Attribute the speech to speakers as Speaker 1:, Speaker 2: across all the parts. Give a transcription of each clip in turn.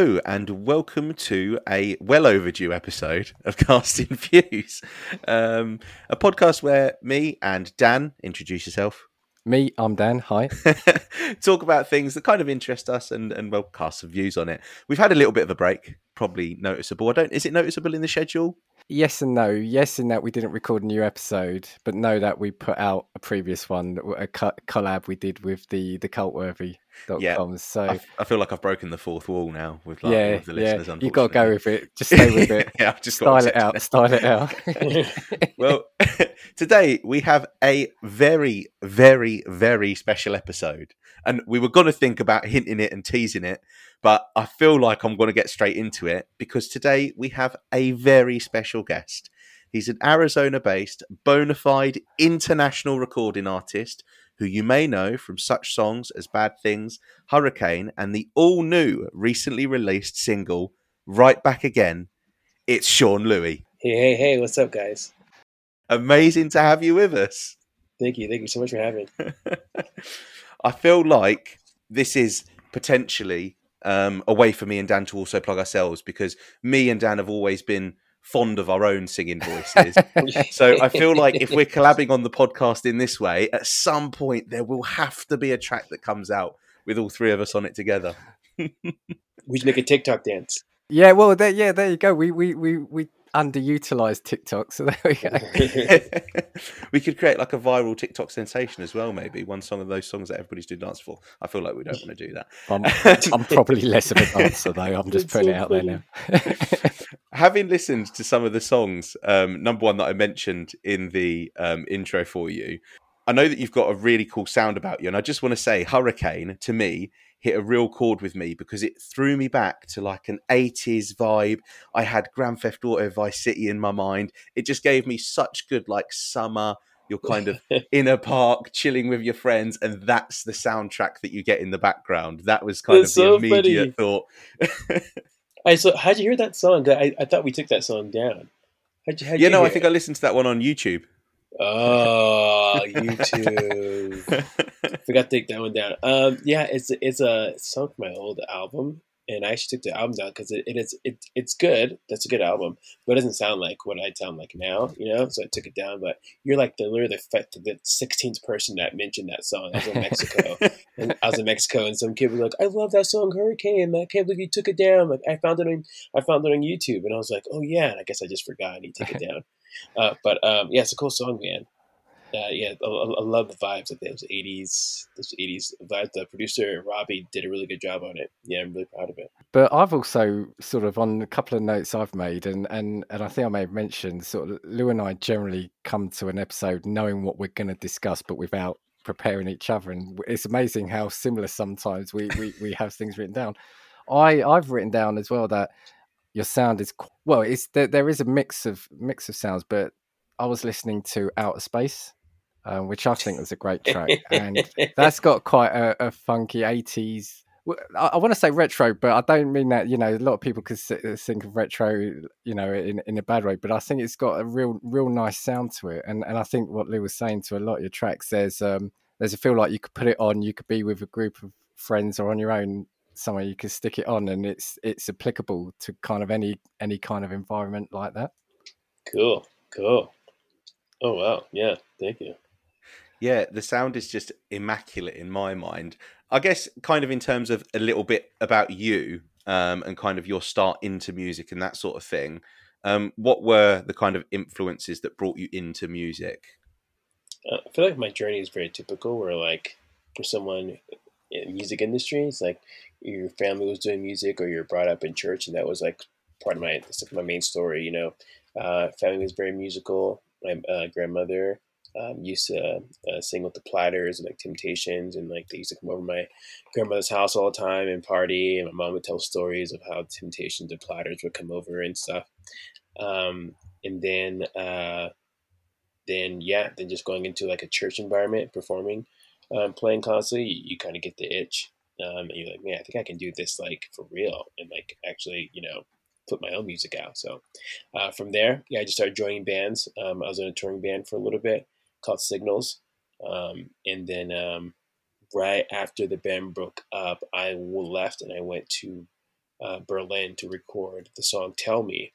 Speaker 1: Hello and welcome to a well overdue episode of Casting Views, um, a podcast where me and Dan introduce yourself.
Speaker 2: Me, I'm Dan. Hi.
Speaker 1: Talk about things that kind of interest us and and well cast some views on it. We've had a little bit of a break, probably noticeable. I don't. Is it noticeable in the schedule?
Speaker 2: Yes and no. Yes, in that we didn't record a new episode, but no, that we put out a previous one, a collab we did with the the cultworthy. Yeah, so
Speaker 1: I, I feel like I've broken the fourth wall now with like, yeah, with the listeners. Yeah.
Speaker 2: You got to go with it. Just stay with it.
Speaker 1: yeah, I've just
Speaker 2: style it out. Style it out.
Speaker 1: well, today we have a very, very, very special episode, and we were going to think about hinting it and teasing it, but I feel like I'm going to get straight into it because today we have a very special guest. He's an Arizona based, bona fide international recording artist who you may know from such songs as Bad Things, Hurricane, and the all new, recently released single, Right Back Again. It's Sean Louis.
Speaker 3: Hey, hey, hey, what's up, guys?
Speaker 1: Amazing to have you with us.
Speaker 3: Thank you. Thank you so much for having me.
Speaker 1: I feel like this is potentially um, a way for me and Dan to also plug ourselves because me and Dan have always been fond of our own singing voices. so I feel like if we're collabing on the podcast in this way, at some point there will have to be a track that comes out with all three of us on it together.
Speaker 3: we should make a TikTok dance.
Speaker 2: Yeah, well, there, yeah, there you go. We we we we underutilized TikTok. So there we
Speaker 1: go. we could create like a viral TikTok sensation as well. Maybe one song of those songs that everybody's doing dance for. I feel like we don't want to do that.
Speaker 2: I'm, I'm probably less of a dancer though. I'm just putting so it out funny. there now.
Speaker 1: Having listened to some of the songs, um, number one that I mentioned in the um, intro for you, I know that you've got a really cool sound about you, and I just want to say, Hurricane to me hit a real chord with me because it threw me back to like an 80s vibe. I had Grand Theft Auto Vice City in my mind. It just gave me such good like summer, you're kind of in a park chilling with your friends and that's the soundtrack that you get in the background. That was kind of so the immediate funny. thought.
Speaker 3: I so how'd you hear that song? I, I thought we took that song down.
Speaker 1: How'd you, how'd yeah, you no, I think it? I listened to that one on YouTube.
Speaker 3: Oh, YouTube. Forgot to take that one down. Um, yeah, it's it's a song from my old album, and I actually took the album down because it, it is it, it's good. That's a good album, but it doesn't sound like what I sound like now, you know. So I took it down. But you're like the literally the the sixteenth person that mentioned that song. I was in Mexico, and I was in Mexico, and some kid was like, "I love that song, Hurricane. I can't believe you took it down. Like I found it on I found it on YouTube, and I was like, oh yeah. And I guess I just forgot. I need to take it down. Uh, but um, yeah, it's a cool song, man. Uh, yeah, I, I, love the vibes of those '80s, those '80s vibes. The producer Robbie did a really good job on it. Yeah, I'm really proud of it.
Speaker 2: But I've also sort of on a couple of notes I've made, and and and I think I may have mentioned sort of Lou and I generally come to an episode knowing what we're going to discuss, but without preparing each other. And it's amazing how similar sometimes we we, we have things written down. I I've written down as well that your sound is well it's there, there is a mix of mix of sounds but i was listening to outer space um, which i think was a great track and that's got quite a, a funky 80s I, I want to say retro, but I don't mean that. You know, a lot of people could think of retro, you know, in, in a bad way. But I think it's got a real, real nice sound to it. And and I think what Lou was saying to a lot of your tracks, there's um, there's a feel like you could put it on. You could be with a group of friends or on your own somewhere you can stick it on and it's it's applicable to kind of any any kind of environment like that.
Speaker 3: Cool cool. Oh wow. Yeah thank you.
Speaker 1: Yeah the sound is just immaculate in my mind. I guess kind of in terms of a little bit about you um, and kind of your start into music and that sort of thing um, what were the kind of influences that brought you into music?
Speaker 3: Uh, i feel like my journey is very typical where like for someone in music industry it's like your family was doing music or you're brought up in church and that was like part of my like my main story you know? Uh, family was very musical. My uh, grandmother um, used to uh, sing with the platters and like temptations and like they used to come over my grandmother's house all the time and party and my mom would tell stories of how temptations and platters would come over and stuff. Um, and then uh, then yeah then just going into like a church environment performing um, playing constantly you, you kind of get the itch um, and you're like, man, I think I can do this like for real and like actually, you know, put my own music out. So uh, from there, yeah, I just started joining bands. Um, I was in a touring band for a little bit called Signals, um, and then um, right after the band broke up, I left and I went to uh, Berlin to record the song "Tell Me,"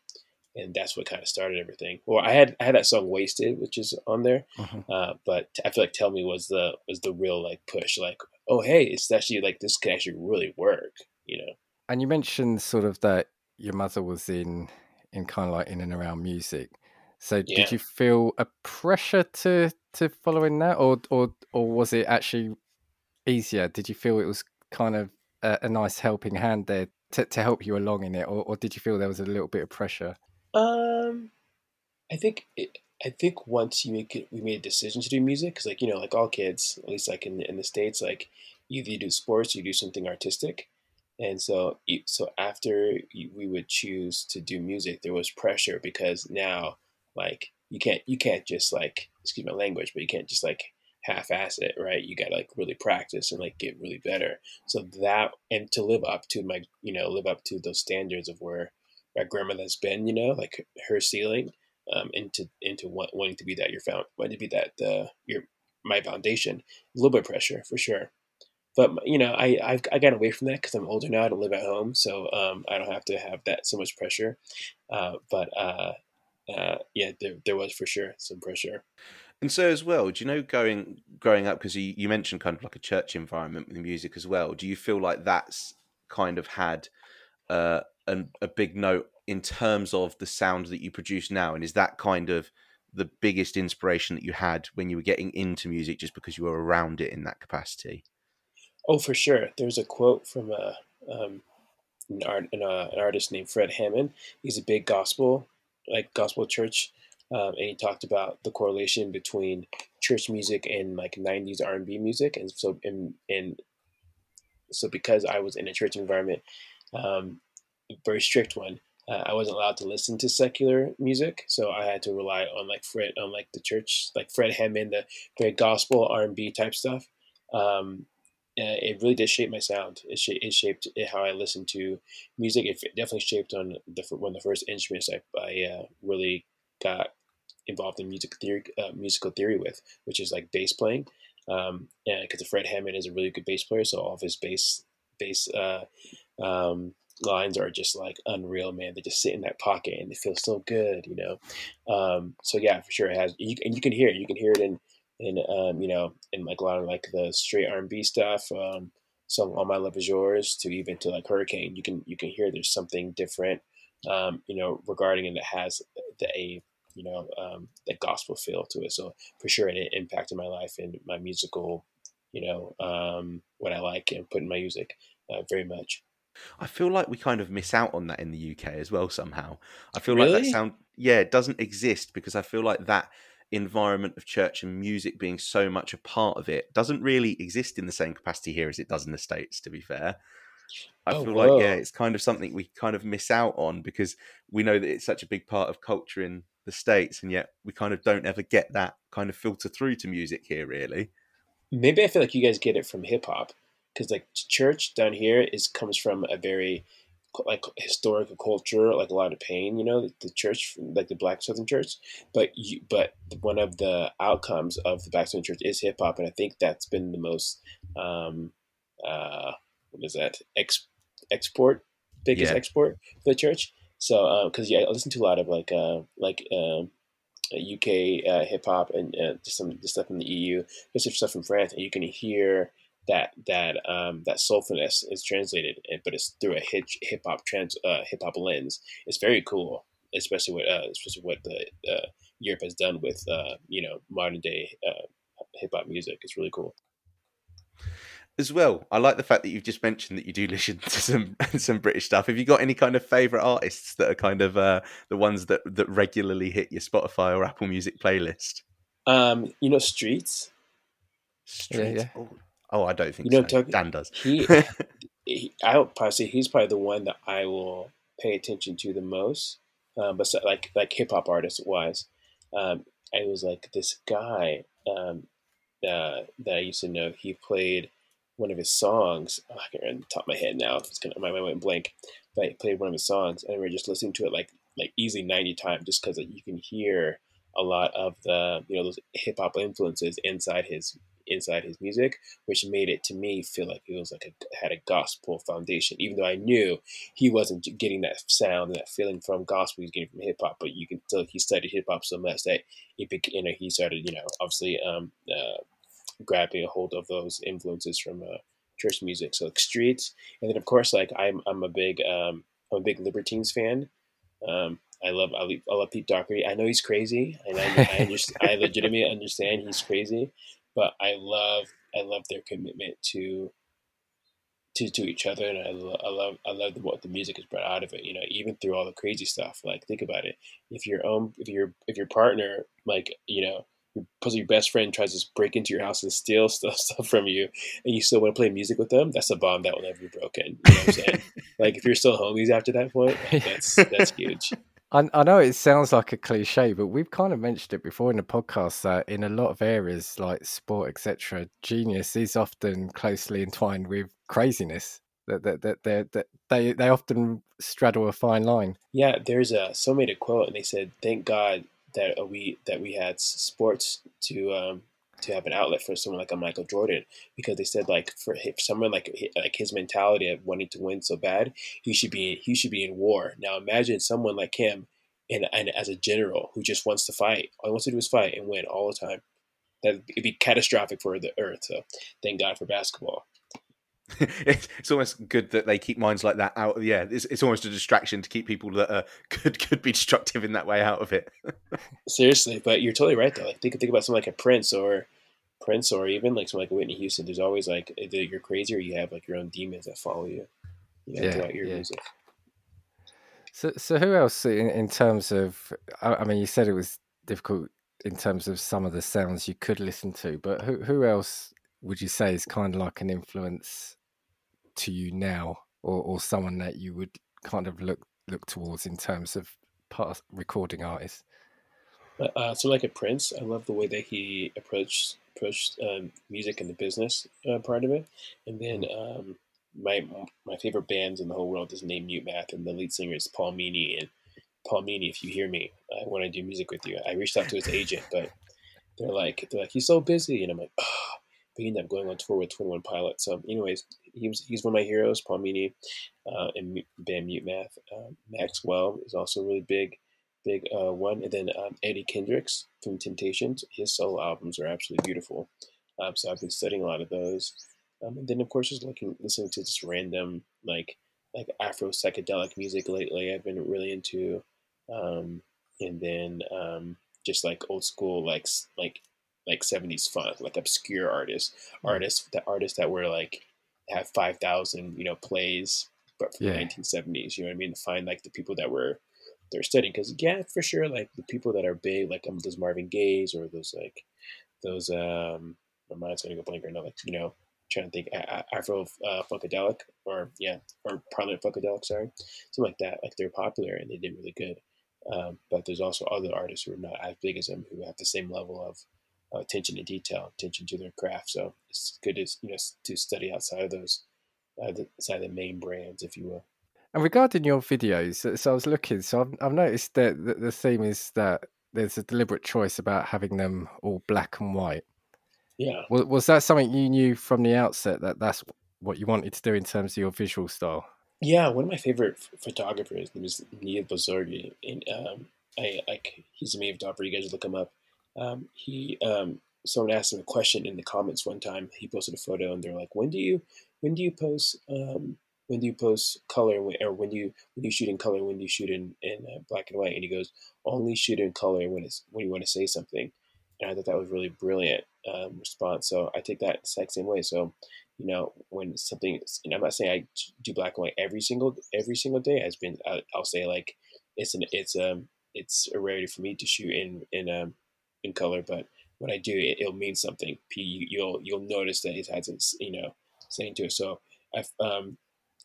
Speaker 3: and that's what kind of started everything. Well, I had I had that song "Wasted," which is on there,
Speaker 2: Mhm.
Speaker 3: uh, but I feel like "Tell Me" was the was the real like push. Like, oh hey, it's actually like this can actually really work. You know.
Speaker 2: And you mentioned sort of that your mother was in in kind of like in and around music. So
Speaker 3: Yeah.
Speaker 2: did you feel a pressure to to follow in that, or or or was it actually easier? Did you feel it was kind of a, a nice helping hand there to, to help you along in it, or, or did you feel there was a little bit of pressure?
Speaker 3: Um, I think it, I think once you make it, we made a decision to do music because, like you know, like all kids, at least like in in the states, like either you do sports, or you do something artistic, and so so after we would choose to do music, there was pressure because now like you can't you can't just like excuse my language, but you can't just like half-ass it, right? You got to like really practice and like get really better. So that and to live up to my you know live up to those standards of where my grandmother's been, you know, like her ceiling, um, into into want, wanting to be that your found wanting to be that uh, your my foundation. A little bit of pressure for sure, but you know, I I've, I got away from that because I'm older now. I don't live at home, so um, I don't have to have that so much pressure. Uh, but uh, uh, yeah, there there was for sure some pressure.
Speaker 1: And so as well, do you know going growing up because you, you mentioned kind of like a church environment with music as well. Do you feel like that's kind of had uh, an, a big note in terms of the sound that you produce now? And is that kind of the biggest inspiration that you had when you were getting into music, just because you were around it in that capacity?
Speaker 3: Oh, for sure. There's a quote from a um, an, art, an, uh, an artist named Fred Hammond. He's a big gospel, like gospel church, um, and he talked about the correlation between church music and like '90s R&B music. And so, and, and so because I was in a church environment, um, very strict one, uh, I wasn't allowed to listen to secular music, so I had to rely on like Fred, on like the church, like Fred Hammond, the very gospel R&B type stuff. Um, it really did shape my sound. It, sh- it shaped how I listened to music. It definitely shaped on the one of the first instruments I, I uh, really got involved in music theory, uh, musical theory with, which is like bass playing. Um, and because Fred Hammond is a really good bass player, so all of his bass bass uh, um, lines are just like unreal, man. They just sit in that pocket and they feel so good, you know. Um, so yeah, for sure it has. You, and you can hear it. You can hear it in in um, you know in like a lot of like the straight R and B stuff. Um, song "All My Love Is Yours" to even to like Hurricane. You can you can hear there's something different, um, you know, regarding it that has the a you know um, the gospel feel to it. So for sure, it impacted my life and my musical, you know, um, what I like and put in my music uh, very much.
Speaker 1: I feel like we kind of miss out on that in the UK as well somehow. I feel like that sound yeah, it doesn't exist because I feel like that environment of church and music being so much a part of it doesn't really exist in the same capacity here as it does in the States, to be fair. I
Speaker 3: Oh,
Speaker 1: feel like yeah, it's kind of something we kind of miss out on because we know that it's such a big part of culture in the States and yet we kind of don't ever get that kind of filter through to music here really.
Speaker 3: Maybe I feel like you guys get it from hip hop because like church down here is comes from a very like historical culture, like a lot of pain. You know, the church, like the Black Southern Church, but you, but one of the outcomes of the Black Southern Church is hip hop, and I think that's been the most um, uh, what is that ex, export biggest
Speaker 1: Yeah.
Speaker 3: export for the church. So because yeah, I listen to a lot of like uh, like um, UK uh, hip hop and uh, just some just stuff from the EU, just stuff from France, and you can hear that that um, that soulfulness is translated, and- but it's through a hip hip hop trans uh, hip hop lens. It's very cool, especially what uh, especially what the uh, Europe has done with uh, you know modern day uh, hip hop music. It's really cool.
Speaker 1: As well, I like the fact that you've just mentioned that you do listen to some some British stuff. Have you got any kind of favorite artists that are kind of uh, the ones that that regularly hit your Spotify or Apple Music playlist?
Speaker 3: Um, you know, Streets.
Speaker 1: Streets.
Speaker 2: yeah.
Speaker 1: Oh, oh, I don't think
Speaker 3: You know
Speaker 1: so.
Speaker 3: talking-
Speaker 1: Dan does.
Speaker 3: He, he I would probably say he's probably the one that I will pay attention to the most. Um, but so, like like hip hop artist wise, um, I was like this guy um, uh, that I used to know. He played one of his songs. Oh, I can't remember the top of my head now. It's gonna my mind went blank. But he played one of his songs, and we were just listening to it like like easily ninety times, just because you can hear a lot of the you know those hip hop influences inside his inside his music, which made it to me feel like it was like a had a gospel foundation, even though I knew he wasn't getting that sound and that feeling from gospel, he was getting from hip hop. But you can tell he studied hip hop so much that he, you know, he started, you know, obviously um, uh, grabbing a hold of those influences from uh, church music. So like streets, and then of course, like I'm I'm a big um, I'm a big Libertines fan. Um, I love I love, Pete Doherty. I know he's crazy, and I I, understand, I legitimately understand he's crazy, but I love I love their commitment to to, to each other, and I, lo- I love I love what the music has brought out of it. You know, even through all the crazy stuff. Like think about it. If your own if your if your partner like you know your, your best friend tries to break into your house and steal stuff, stuff from you, and you still want to play music with them, that's a bond that will never be broken. You know what I'm saying? like if you're still homies after that point, like, that's that's huge.
Speaker 2: I, I know it sounds like a cliche, but we've kind of mentioned it before in the podcast that in a lot of areas like sport, etc., genius is often closely entwined with craziness. That that that, that, that they they often straddle a fine line.
Speaker 3: Yeah, there's a so made a quote, and they said, "Thank God that we that we had sports to um, to have an outlet for someone like a Michael Jordan because they said like for someone like like his mentality of wanting to win so bad, he should be he should be in war. Now imagine someone like him, and and as a general who just wants to fight, all he wants to do is fight and win all the time. That it'd be catastrophic for the earth. So thank God for basketball.
Speaker 1: it's almost good that they keep minds like that out. Yeah, it's, it's almost a distraction to keep people that are, could could be destructive in that way out of it.
Speaker 3: Seriously, but you're totally right though. Like think think about something like a Prince or Prince or even like someone like Whitney Houston. There's always like either you're crazy or you have like your own demons that follow you. You know, yeah, throughout your yeah. music.
Speaker 2: So, so who else in, in terms of? I, I mean, you said it was difficult in terms of some of the sounds you could listen to, but who who else would you say is kind of like an influence to you now, or, or someone that you would kind of look look towards in terms of past recording artists?
Speaker 3: Uh, uh, so, like a Prince, I love the way that he approached approached um, music and the business uh, part of it. And then um, my my favorite bands in the whole world is named Mute Math, and the lead singer is Paul Meany. And Paul Meany, if you hear me, I want to do music with you. I reached out to his agent, but they're like they're like he's so busy, and I'm like, oh, but he ended up going on tour with Twenty One Pilots. So, anyways, he was he's one of my heroes. Paul Meany uh, and band Mute Math. Uh, Maxwell is also really big, big uh, one. And then um, Eddie Kendricks from Temptations. His solo albums are absolutely beautiful. Um, so I've been studying a lot of those. Um, and then of course just looking listening to just random like like Afro psychedelic music lately. I've been really into. Um, and then um, just like old school like like like 70s funk, like obscure artists, mm. artists, the artists that were like have 5,000, you know, plays, but from yeah. the 1970s, you know what I mean? To find like the people that were, they're studying. Cause yeah, for sure, like the people that are big, like um, those Marvin Gaye's or those like, those, um, my mind's gonna go blank right now, like, you know, trying to think Afro uh, Funkadelic or yeah, or Parliament Funkadelic, sorry, something like that. Like they're popular and they did really good. Um, but there's also other artists who are not as big as them who have the same level of uh, attention to detail, attention to their craft. So it's good to you know to study outside of those, uh, the, outside of the main brands, if you will.
Speaker 2: And regarding your videos, so I was looking, so I've, I've noticed that the theme is that there's a deliberate choice about having them all black and white.
Speaker 3: Yeah.
Speaker 2: Was, was that something you knew from the outset that that's what you wanted to do in terms of your visual style?
Speaker 3: Yeah, one of my favorite photographers his name is Niamh Bozorghi, and um, I like he's a main photographer. You guys look him up. Um, he um, someone asked him a question in the comments one time. He posted a photo, and they're like, "When do you when do you post um, when do you post color or when do you when you shoot in color? When do you shoot in in uh, black and white?" And he goes, "Only shoot in color when it's when you want to say something." And I thought that was really brilliant um, response. So I take that exact same way. So you know when something, and I'm not saying I do black and white every single every single day. Has been I, will say like it's an it's um it's a rarity for me to shoot in in um in color, but when I do, it, will mean something. P, you'll you'll notice that it has its you know saying to it. So I've um,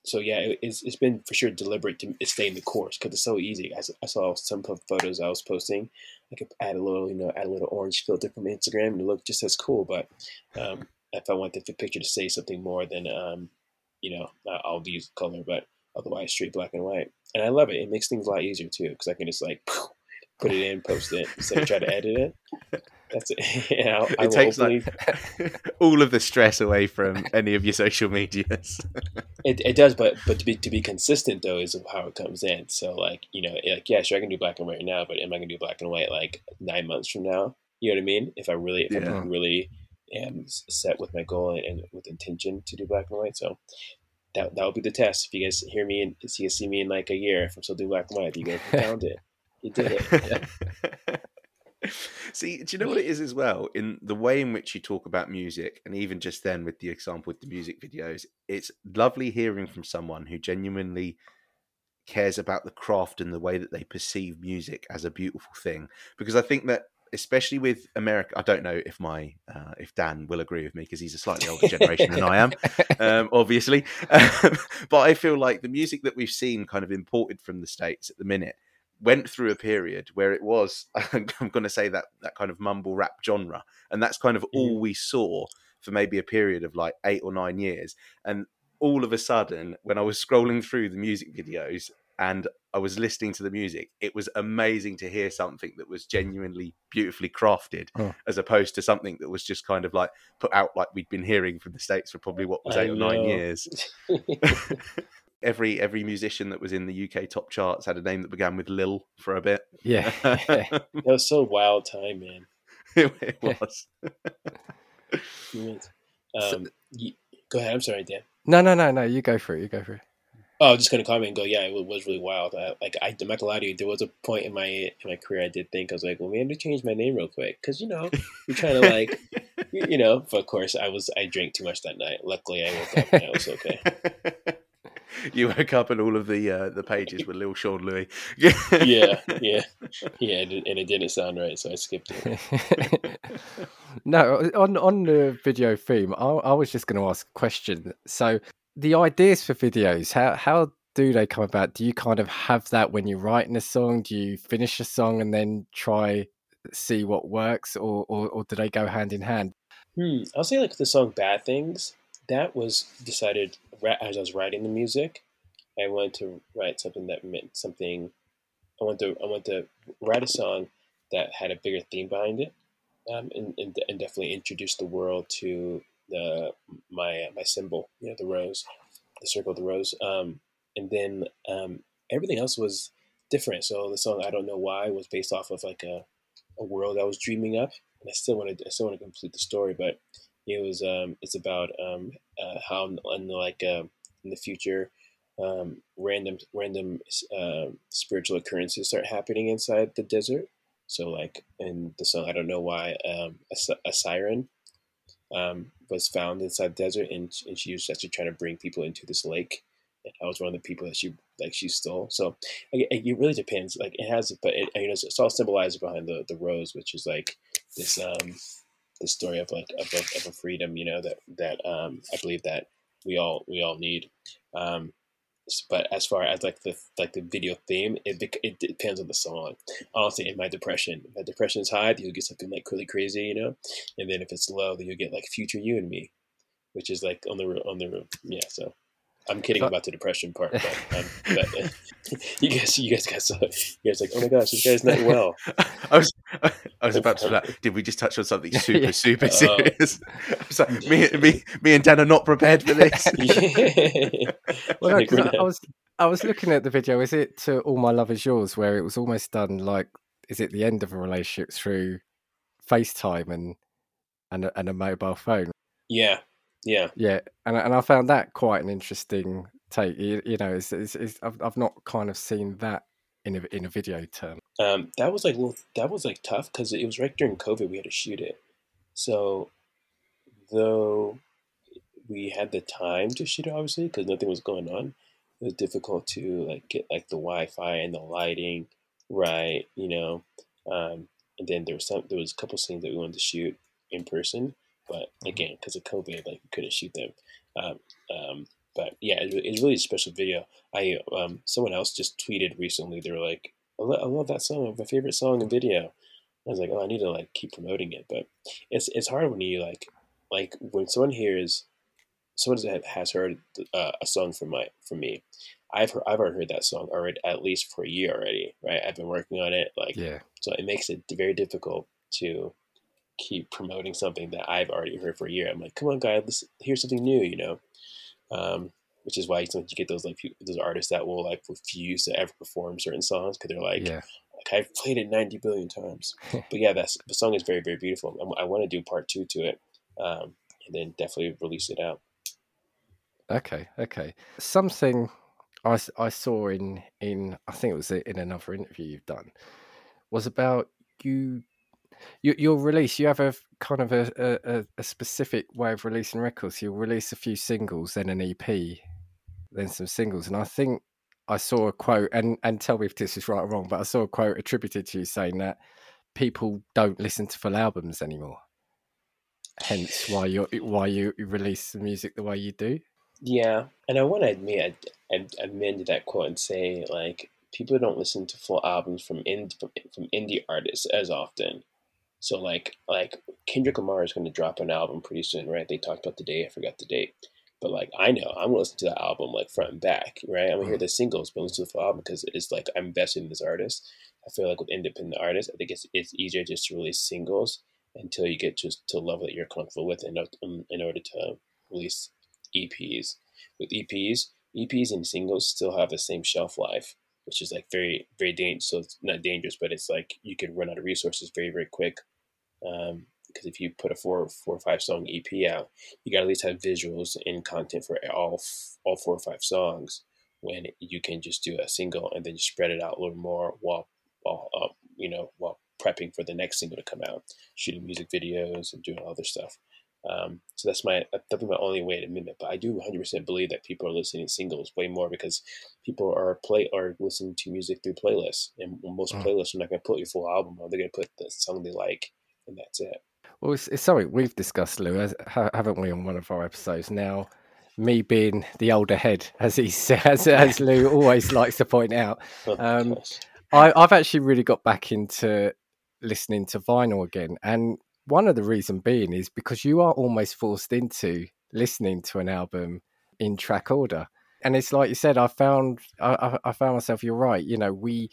Speaker 3: so yeah, it, it's, it's been for sure deliberate to stay in the course because it's so easy. I, I saw some photos I was posting. I could add a little, you know, add a little orange filter from Instagram and it looked just as cool. But um, if I wanted the picture to say something more, then um, you know, I'll use color. But otherwise, straight black and white. And I love it. It makes things a lot easier too because I can just like put it in, post it instead of try to edit it. That's it. Yeah, I,
Speaker 1: it takes
Speaker 3: openly,
Speaker 1: like all of the stress away from any of your social medias.
Speaker 3: it, it does, but but to be to be consistent though is how it comes in. So like you know, like yeah, sure, I can do black and white now, but am I gonna do black and white like nine months from now? You know what I mean? If I really, if
Speaker 1: Yeah.
Speaker 3: I'm really am set with my goal and, and with intention to do black and white, so that that will be the test. If you guys hear me and guys see me in like a year, if I'm still doing black and white, you guys found it. You did it.
Speaker 1: See, do you know what it is as well? In the way in which you talk about music, and even just then with the example with the music videos, it's lovely hearing from someone who genuinely cares about the craft and the way that they perceive music as a beautiful thing. Because I think that, especially with America, I don't know if my uh, if Dan will agree with me because he's a slightly older generation than I am, um, obviously. Um, but I feel like the music that we've seen kind of imported from the states at the minute went through a period where it was I'm going to say that that kind of mumble rap genre, and that's kind of mm-hmm. all we saw for maybe a period of like eight or nine years. And all of a sudden, when I was scrolling through the music videos and I was listening to the music, it was amazing to hear something that was mm-hmm. genuinely beautifully crafted,
Speaker 2: Oh.
Speaker 1: as opposed to something that was just kind of like put out like we'd been hearing from the states for probably what was
Speaker 3: I
Speaker 1: eight or nine years. every every musician that was in the UK top charts had a name that began with Lil for a bit.
Speaker 2: yeah.
Speaker 3: That was so wild time, man.
Speaker 1: it, it was.
Speaker 3: Um, y- go ahead. I'm sorry, Dan.
Speaker 2: no, no, no, no. You go for it. You go for it.
Speaker 3: Oh, I was just gonna comment and go. Yeah, it was really wild. I, like I, I'm not gonna lie to you. There was a point in my in my career I did think I was like, well, maybe I need to change my name real quick because you know you're trying to like, you, you know. But of course, I was I drank too much that night. Luckily, I woke up and I was okay.
Speaker 1: you woke up and all of the uh, the pages were Lil Sean Louis.
Speaker 3: Yeah, yeah, yeah. And it, didn't sound right, so I skipped it.
Speaker 2: no, on on the video theme, I, I was just going to ask a question. So, the ideas for videos, how how do they come about? Do you kind of have that when you're writing a song? Do you finish a song and then try see what works, or or, or do they go hand in hand?
Speaker 3: Hmm. I'll say like the song "Bad Things." That was decided ra- as I was writing the music. I wanted to write something that meant something. I wanted to I want to write a song that had a bigger theme behind it, um, and, and and definitely introduce the world to the my my symbol, you know, the rose, the circle of the rose. Um, and then um, everything else was different. So the song "I Don't Know Why" was based off of like a a world I was dreaming up, and I still wanted I still want to complete the story, but it was um, it's about um, uh, how in, like uh, in the future um, random random uh, spiritual occurrences start happening inside the desert. So like in the song, I don't know why um, a, a siren um, was found inside the desert, and, and she was actually trying to bring people into this lake. And I was one of the people that she like she stole. So it, it really depends. Like it has, but it, you know, it's all symbolized behind the the rose, which is like this um the story of like of, of, a freedom, you know, that that um I believe that we all we all need. Um, but as far as like the like the video theme, it it depends on the song. Honestly, in my depression, if my depression is high, you'll get something like really crazy, you know, and then if it's low, then you'll get like future you and me, which is like on the on the road. Yeah, so. I'm kidding
Speaker 2: So-
Speaker 3: about the depression part, but, um, but uh, you guys, you guys got so, you guys like, oh my gosh, this guy's not well.
Speaker 1: I was I was about to like, did we just touch on something super
Speaker 2: Yeah.
Speaker 1: super
Speaker 3: Oh.
Speaker 1: serious? Was me, me, me and Dan are not prepared for this.
Speaker 2: Well, no,
Speaker 3: Like,
Speaker 2: 'cause
Speaker 3: we're
Speaker 2: I, I was I was looking at the video. Is it to "All My Love Is Yours," where it was almost done like, is it the end of a relationship through FaceTime and and and a mobile phone?
Speaker 3: yeah, yeah.
Speaker 2: Yeah, and I- and I found that quite an interesting take. You, you know, it's, it's, it's I've I've not kind of seen that in a in a video term.
Speaker 3: Um, that was like well, that was like tough because it was right during COVID. We had to shoot it, so though we had the time to shoot it, obviously because nothing was going on, it was difficult to like get like the Wi-Fi and the lighting right, you know. Um, and then there was some there was a couple scenes that we wanted to shoot in person, but again because of COVID, like we couldn't shoot them. Um, um, but yeah, it, it's really a special video. I um, someone else just tweeted recently. They were like, I, lo- I love that song. My favorite song and video. I was like, oh, I need to like keep promoting it, but it's it's hard when you like like when someone hears someone has heard uh, a song from my from me. I've heard, I've already heard that song already at least for a year already, right? I've been working on it, like
Speaker 2: Yeah,
Speaker 3: so it makes it very difficult to keep promoting something that I've already heard for a year. I'm like, come on, guys, let's hear something new, you know. Um, which is why you get those like those artists that will like refuse to ever perform certain songs because they're like,
Speaker 2: Yeah.
Speaker 3: like I've played it 90 billion times. but yeah, that's the song is very very beautiful. I, I want to do part two to it, um, and then definitely release it out.
Speaker 2: Okay, okay. Something I, I saw in in I think it was in another interview you've done was about you your, your release. You have a kind of a, a, a- specific way of releasing records. You'll release a few singles, then an EP, then some singles, and I think I saw a quote and and tell me if this is right or wrong, but I saw a quote attributed to you saying that people don't listen to full albums anymore. Hence, why you why you release the music the way you do.
Speaker 3: Yeah, and I want to admit, I, I amend that quote and say like people don't listen to full albums from ind from, from indie artists as often. So like like Kendrick Lamar is going to drop an album pretty soon, right? They talked about the day. I forgot the date, but like I know I'm gonna listen to that album like front and back, right? I'm gonna hear mm-hmm. the singles, but listen to the full album because it's like I'm invested in this artist. I feel like with independent artists, I think it's it's easier just to release singles until you get to to a level that you're comfortable with, in, in, um, in order to release EPs. With EPs, EPs and singles still have the same shelf life, which is like very, very dangerous. So it's not dangerous, but it's like you can run out of resources very, very quick. Um, because if you put a four, four or five song EP out, you got to at least have visuals and content for all, all four or five songs. When you can just do a single and then just spread it out a little more while, while uh, you know, while prepping for the next single to come out, shooting music videos and doing all other stuff. Um, so that's my that's my only way to mimic. It. But I do 100% believe that people are listening to singles way more because people are play are listening to music through playlists, and most
Speaker 2: Mm.
Speaker 3: playlists are not going to put your full album on. They're going to put the song they like, and that's it.
Speaker 2: Well, it's, it's something we've discussed, Lou, haven't we, on one of our episodes? Now, me being the older head, as he says, as Lou always likes to point out, Um, I, I've actually really got back into listening to vinyl again, and one of the reason being is because you are almost forced into listening to an album in track order, and it's like you said. I found I- I found myself. You're right. You know, we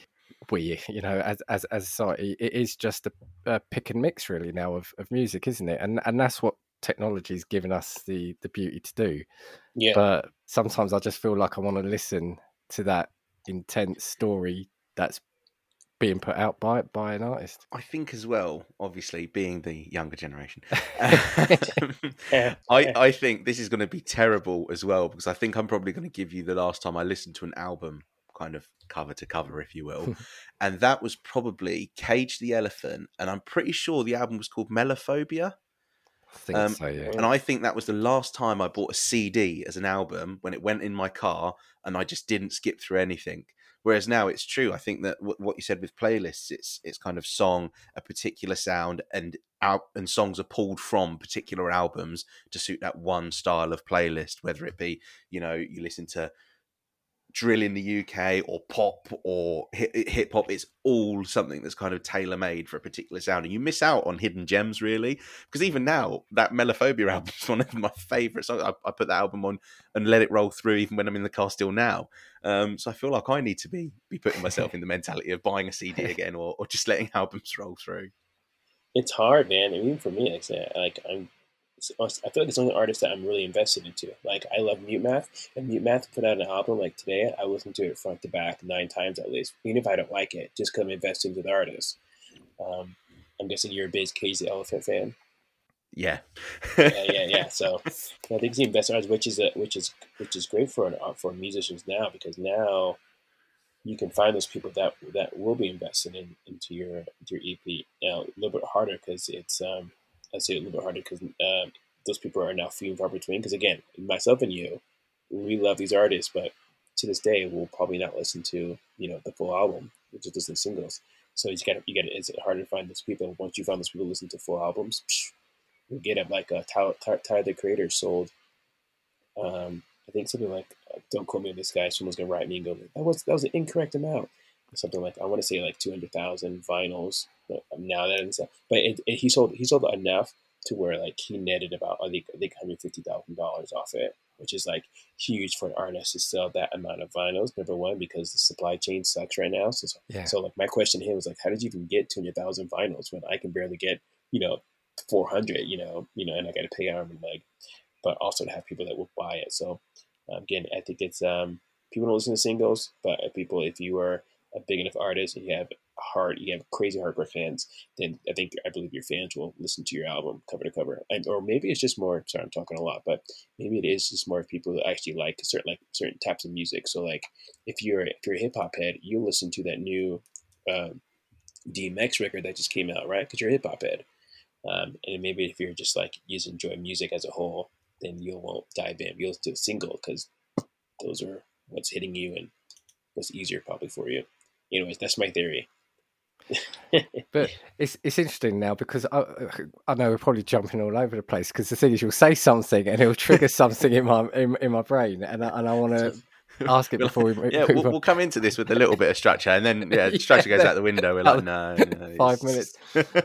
Speaker 2: we you know as as as a society, it is just a, a pick and mix really now of, of music, isn't it? And and that's what technology's given us the the beauty to do
Speaker 3: yeah,
Speaker 2: but sometimes I just feel like I want to listen to that intense story that's being put out by by an artist.
Speaker 1: I think as well, obviously being the younger generation,
Speaker 3: Yeah,
Speaker 1: I. I think this is going to be terrible as well because I think I'm probably going to give you the last time I listened to an album, kind of cover to cover, if you will, and that was probably Cage the Elephant, and I'm pretty sure the album was called Melophobia,
Speaker 2: I think
Speaker 1: Um,
Speaker 2: so, yeah.
Speaker 1: and I think that was the last time I bought a CD as an album when it went in my car, and I just didn't skip through anything. Whereas now it's true. I think that what what you said with playlists, it's it's kind of song, a particular sound, and out and songs are pulled from particular albums to suit that one style of playlist. Whether it be, you know, you listen to drill in the UK or pop or hip hop, it's all something that's kind of tailor made for a particular sound, and you miss out on hidden gems really. Because even now, that Melophobia album is one of my favourite songs. I, I put that album on and let it roll through, even when I'm in the car still now. Um, so I feel like I need to be be putting myself in the mentality of buying a CD again, or, or just letting albums roll through.
Speaker 3: it's hard, man. And even for me, like I said, like I'm, I feel like it's only artist that I'm really invested into. Like I love Mute Math, and Mute Math put out an album like today. I listen to it front to back nine times at least, even if I don't like it, just because I'm invested into the artist. Um, I'm guessing you're a big Cage the Elephant fan.
Speaker 1: Yeah,
Speaker 3: yeah, yeah, yeah. So I think the best artist, which is a, which is which is great for an, uh, for musicians now because now you can find those people that that will be invested in into your into your EP. Now a little bit harder because it's um I say it a little bit harder because um, those people are now few and far between. Because again, myself and you, we love these artists, but to this day, we'll probably not listen to you know the full album. We'll just listen to singles. So you got you got it's harder to find those people. Once you find those people listen to full albums, psh, you get it like a Tyler, Tyler the Creator sold. Um, I think something like uh, don't quote me on this guy. Someone's gonna write me and go that was that was an incorrect amount. Something like I want to say like two hundred thousand vinyls. Now that but it, it, he sold he sold enough to where like he netted about I think I think hundred fifty thousand dollars off it, which is like huge for an artist to sell that amount of vinyls. Number one, because the supply chain sucks right now. So
Speaker 2: Yeah.
Speaker 3: so like my question to him was like, how did you even get two hundred thousand vinyls when I can barely get you know 400, you know, you know, and I got to pay arm and leg, but also to have people that will buy it. So again, I think it's um, people don't listen to singles, but people, if you are a big enough artist and you have hard, you have crazy hardcore fans, then I think I believe your fans will listen to your album cover to cover. And or maybe it's just more. Sorry, I'm talking a lot, but maybe it is just more of people that actually like certain like certain types of music. So like if you're if you're a hip hop head, you listen to that new uh, DMX record that just came out, right? Because you're a hip hop head. Um, and maybe if you're just like you just enjoy music as a whole, then you won't dive in. You'll do a single because those are what's hitting you and what's easier probably for you. Anyways, that's my theory.
Speaker 2: but it's it's interesting now because I I know we're probably jumping all over the place because the thing is you'll say something and it'll trigger something in my in, in my brain and I, and I want to ask it before we
Speaker 1: yeah we'll, we'll, come into this with a little bit of structure and then yeah structure yeah, goes out the window. We're like no, no
Speaker 2: five minutes.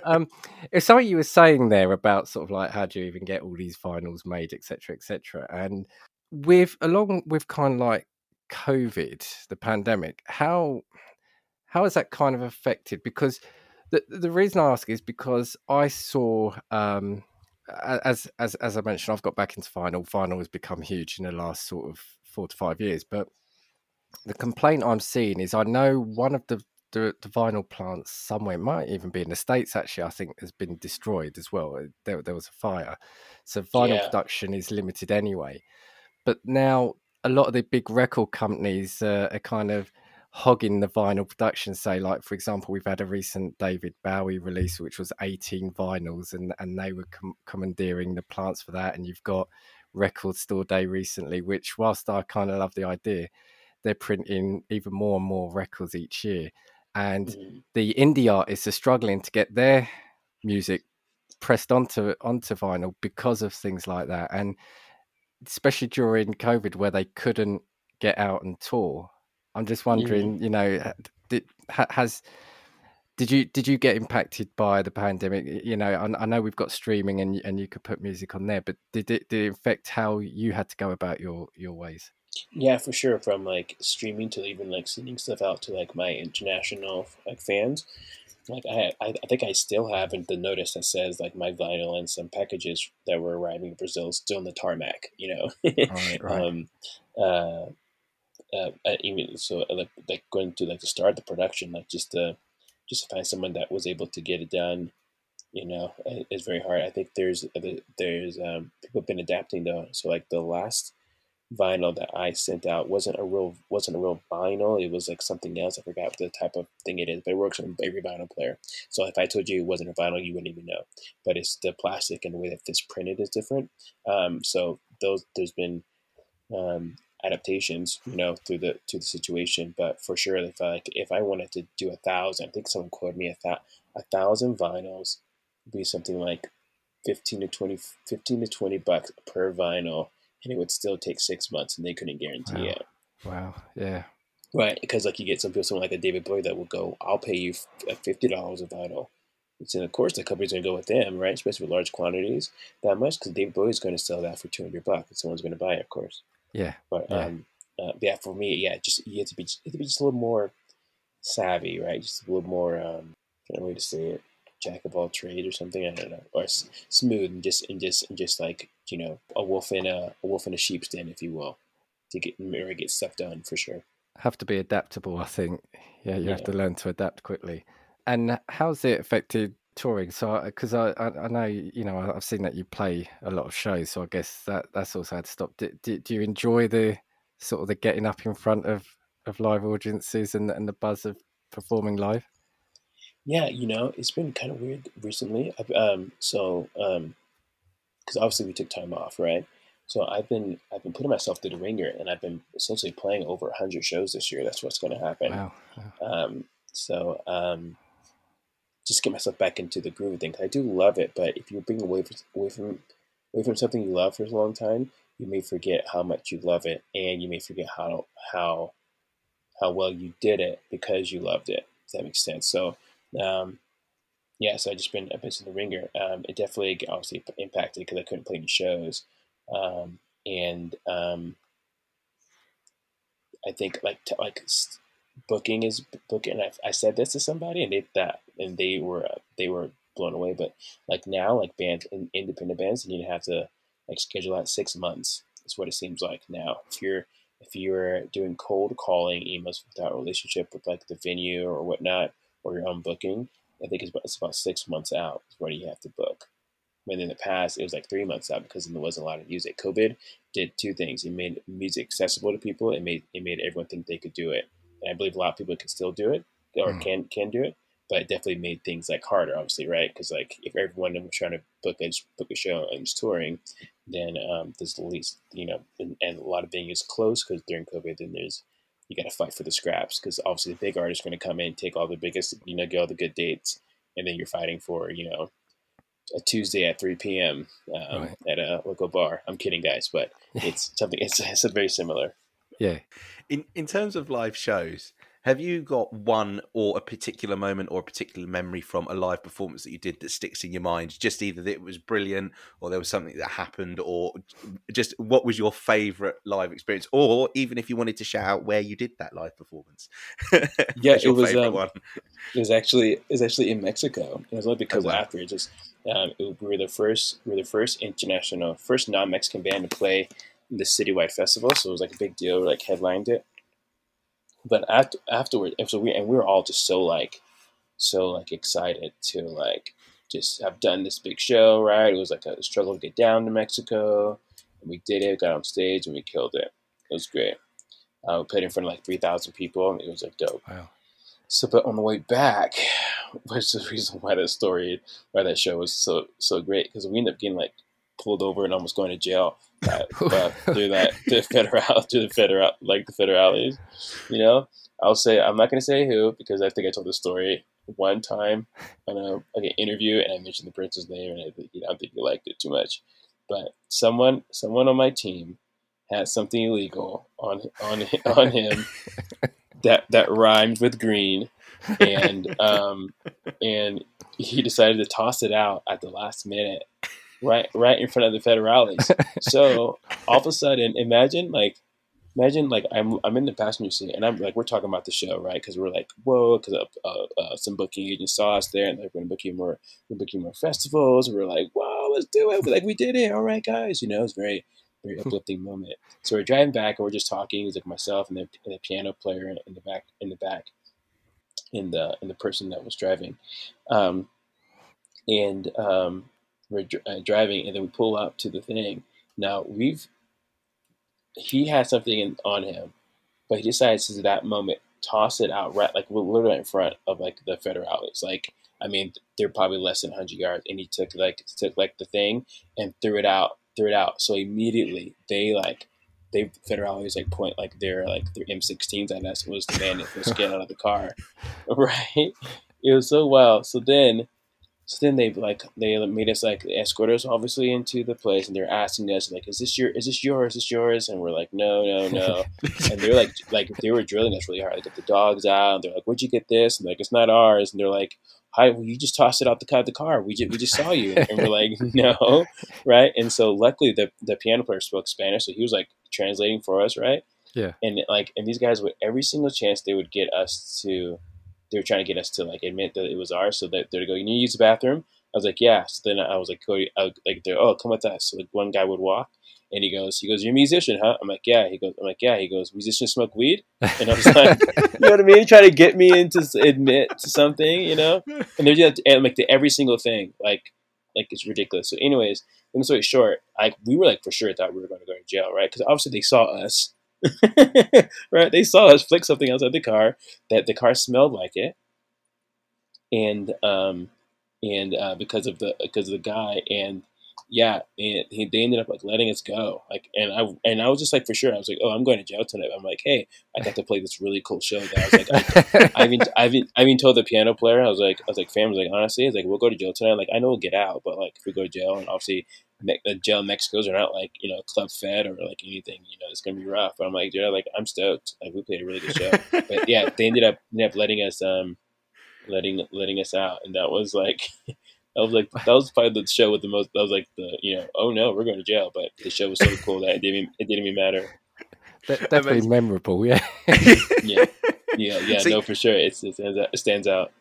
Speaker 2: um it's something you were saying there about sort of like how do you even get all these vinyls made etc etc and with along with kind of like covid the pandemic how how has that kind of affected because the the reason i ask is because i saw um as as as I mentioned, I've got back into vinyl. Vinyl has become huge in the last sort of four to five years. But the complaint I'm seeing is I know one of the, the, the vinyl plants somewhere, might even be in the States actually, I think has been destroyed as well. There, there was a fire. So vinyl yeah. production is limited anyway. But now a lot of the big record companies uh, are kind of hogging the vinyl production. Say, like for example, we've had a recent David Bowie release, which was 18 vinyls, and and they were com- commandeering the plants for that. And you've got record store day recently, which whilst I kind of love the idea, they're printing even more and more records each year. And mm-hmm. the indie artists are struggling to get their music pressed onto onto vinyl because of things like that. And especially during COVID where they couldn't get out and tour. I'm just wondering, you know, did, has did you did you get impacted by the pandemic? You know, I, I, know we've got streaming and and you could put music on there, but did it did it affect how you had to go about your your ways?
Speaker 3: Yeah, for sure. From like streaming to even like sending stuff out to like my international like fans. Like I, I, think I still have the notice that says like my vinyl and some packages that were arriving in Brazil still in the tarmac. You know, right, right. um, uh, uh, even so, like like going to like to start the production, like just uh just to find someone that was able to get it done, you know, is very hard. I think there's there's um, people have been adapting though. So like the last vinyl that I sent out wasn't a real wasn't a real vinyl. It was like something else. I forgot the type of thing it is, but it works on every vinyl player. So if I told you it wasn't a vinyl, you wouldn't even know. But it's the plastic and the way that this printed is different. Um, so those there's been um, adaptations, you know, through the to the situation. But for sure, if I like, if I wanted to do a thousand, I think someone quoted me a, a thousand vinyls would be something like 15 to 20 15 to 20 bucks per vinyl and it would still take six months and they couldn't guarantee
Speaker 2: wow.
Speaker 3: it.
Speaker 2: Wow. Yeah.
Speaker 3: Right because like you get some people someone like a david bowie that will go i'll pay you $50 a vinyl. And of course the company's going to go with them right? Especially with large quantities that much because david bowie's going to sell that for 200 bucks and someone's going to buy it of course
Speaker 2: yeah.
Speaker 3: But
Speaker 2: yeah.
Speaker 3: um, uh, yeah, for me, yeah, just you have to be, you have to be just a little more savvy, right? Just a little more, um, I don't know way to say it, jack of all trades or something. I don't know, or s- smooth and just and just and just like you know, a wolf in a, a wolf in a sheep's den, if you will, to get or get stuff done for sure.
Speaker 2: Have to be adaptable, I think. Yeah, you yeah. have to learn to adapt quickly. And how's it affected touring so because I, I, I know you know i've seen that you play a lot of shows so i guess that that's also had to stop. Do, do, do, you enjoy the sort of the getting up in front of of live audiences and, and the buzz of performing live?
Speaker 3: Yeah you know it's been kind of weird recently. I've, um so um because obviously we took time off right? So i've been i've been putting myself through the ringer and i've been essentially playing over 100 shows this year. That's what's going to happen
Speaker 2: wow.
Speaker 3: um so um just get myself back into the groove of things. I do love it, but if you bring away from, away from away from something you love for a long time, you may forget how much you love it, and you may forget how how how well you did it because you loved it. If that makes sense. So, um, yeah, so I just been a bit in the ringer. Um, it definitely obviously impacted because I couldn't play any shows, um, and um, I think like t- like booking is booking. I, I said this to somebody, and they that and they were uh, they were blown away. But like now, like bands, independent bands, you have to like schedule out six months. Is what it seems like now. If you're if you're doing cold calling emails without relationship with like the venue or whatnot, or your own booking, I think it's about, it's about six months out is when you have to book. When in the past it was like three months out because there wasn't a lot of music. COVID did two things. It made music accessible to people. It made it made everyone think they could do it, and I believe a lot of people can still do it or mm. can can do it. But it definitely made things like harder, obviously, right? Because like if everyone was trying to book a book a show and was touring, then um, there's the least you know, and, and a lot of venues closed because during COVID. Then there's you got to fight for the scraps because obviously the big artists are going to come in, take all the biggest, you know, get all the good dates, and then you're fighting for, you know, a Tuesday at 3 p.m. Um, right. at a local bar. I'm kidding, guys, but it's something. It's it's very similar.
Speaker 2: Yeah.
Speaker 1: In in terms of live shows, have you got one or a particular moment or a particular memory from a live performance that you did that sticks in your mind? Just either that it was brilliant or there was something that happened or just what was your favorite live experience? Or even if you wanted to shout out where you did that live performance.
Speaker 3: yeah, it was um, one? it was actually it was actually in Mexico. It was only because oh, wow. after it just um, it, we were the first we were the first international first non Mexican band to play the citywide festival, so it was like a big deal. We like headlined it but after afterward, so we and we were all just so like, so like excited to like just have done this big show, right? It was like a struggle to get down to Mexico, and we did it. Got on stage and we killed it. It was great. Uh, we played in front of like three thousand people. It was like dope. Wow. So, but on the way back, which is the reason why that story, why that show was so so great, because we ended up getting like pulled over and almost going to jail that, uh, through that the federal through the federal like the federales. You know, I'll say I'm not going to say who because I think I told the story one time on a like an interview and I mentioned the prince's name and I, think, I don't think he liked it too much. But someone someone on my team had something illegal on on on him that that rhymed with green and um and he decided to toss it out at the last minute right right in front of the federales. so all of a sudden, imagine like imagine like I'm I'm in the passenger seat and I'm like we're talking about the show right? Because we're like whoa because uh, uh, uh, some booking agents saw us there and they're going to book you more we're booking more festivals. We're like whoa let's do it. We're like we did it. All right guys. You know it's very very uplifting moment. So we're driving back and we're just talking. It's like myself and the, and the piano player in the back in the back in the in the person that was driving. Um, and um, we're uh, driving, and then we pull up to the thing. Now we've he has something in, on him, but he decides to that moment toss it out right like literally right in front of like the federales. Like I mean, they're probably less than 100 yards, and he took like took like the thing and threw it out, threw it out. So immediately they like they federales like point like their like their M16s at us was the that was get out of the car, right? It was so wild. So then so then they like they made us like escort us obviously into the place, and they're asking us like, "Is this your? Is this yours? Is this yours?" And we're like, "No, no, no." and they're like, like they were drilling us really hard. They get the dogs out. And they're like, "Where'd you get this?" And like, "It's not ours." And they're like, "Hi, well, you just tossed it out the car. The car. We just we just saw you." And we're like, "No, right?" And so luckily the the piano player spoke Spanish, so he was like translating for us, right?
Speaker 2: Yeah.
Speaker 3: And like, and these guys would every single chance they would get us to they were trying to get us to like admit that it was ours. So that they'd go, "You need to use the bathroom." I was like, "Yeah." So then I was like, "Go." I, uh, like, they're, "Oh, come with us." So like one guy would walk, and he goes, "He goes, you're a musician, huh?" I'm like, "Yeah." He goes, "I'm like, yeah." He goes, "Musicians smoke weed," and I was like, "You know what I mean?" Trying to get me into admit to something, you know. And they're just like to every single thing, like like it's ridiculous. So, anyways, long story short, like we were like for sure thought we were going to go to jail, right? Because obviously they saw us. right, they saw us flick something outside the car that the car smelled like it, and um, and uh, because of the because of the guy and yeah, and he, they ended up like letting us go. Like, and I and I was just like for sure. I was like, oh, I'm going to jail tonight. I'm like, hey, I got to play this really cool show. That I was like, I, I even I even I even told the piano player. I was like, I was like, fam, I was like, honestly, I was like, we'll go to jail tonight. Like, I know we'll get out, but like, if we go to jail, and obviously, the jail in Mexico's are not like you know club fed or like anything. You know, it's gonna be rough. But I'm like, dude, like I'm stoked. Like, we played a really good show. but yeah, they ended up ended up letting us um letting letting us out, and that was like that was like that was probably the show with the most. That was like the you know oh no we're going to jail, but the show was so cool that it didn't it didn't even matter.
Speaker 2: That, definitely memorable, yeah.
Speaker 3: yeah, yeah, yeah. So, no, for sure, it's, it stands out. It stands out.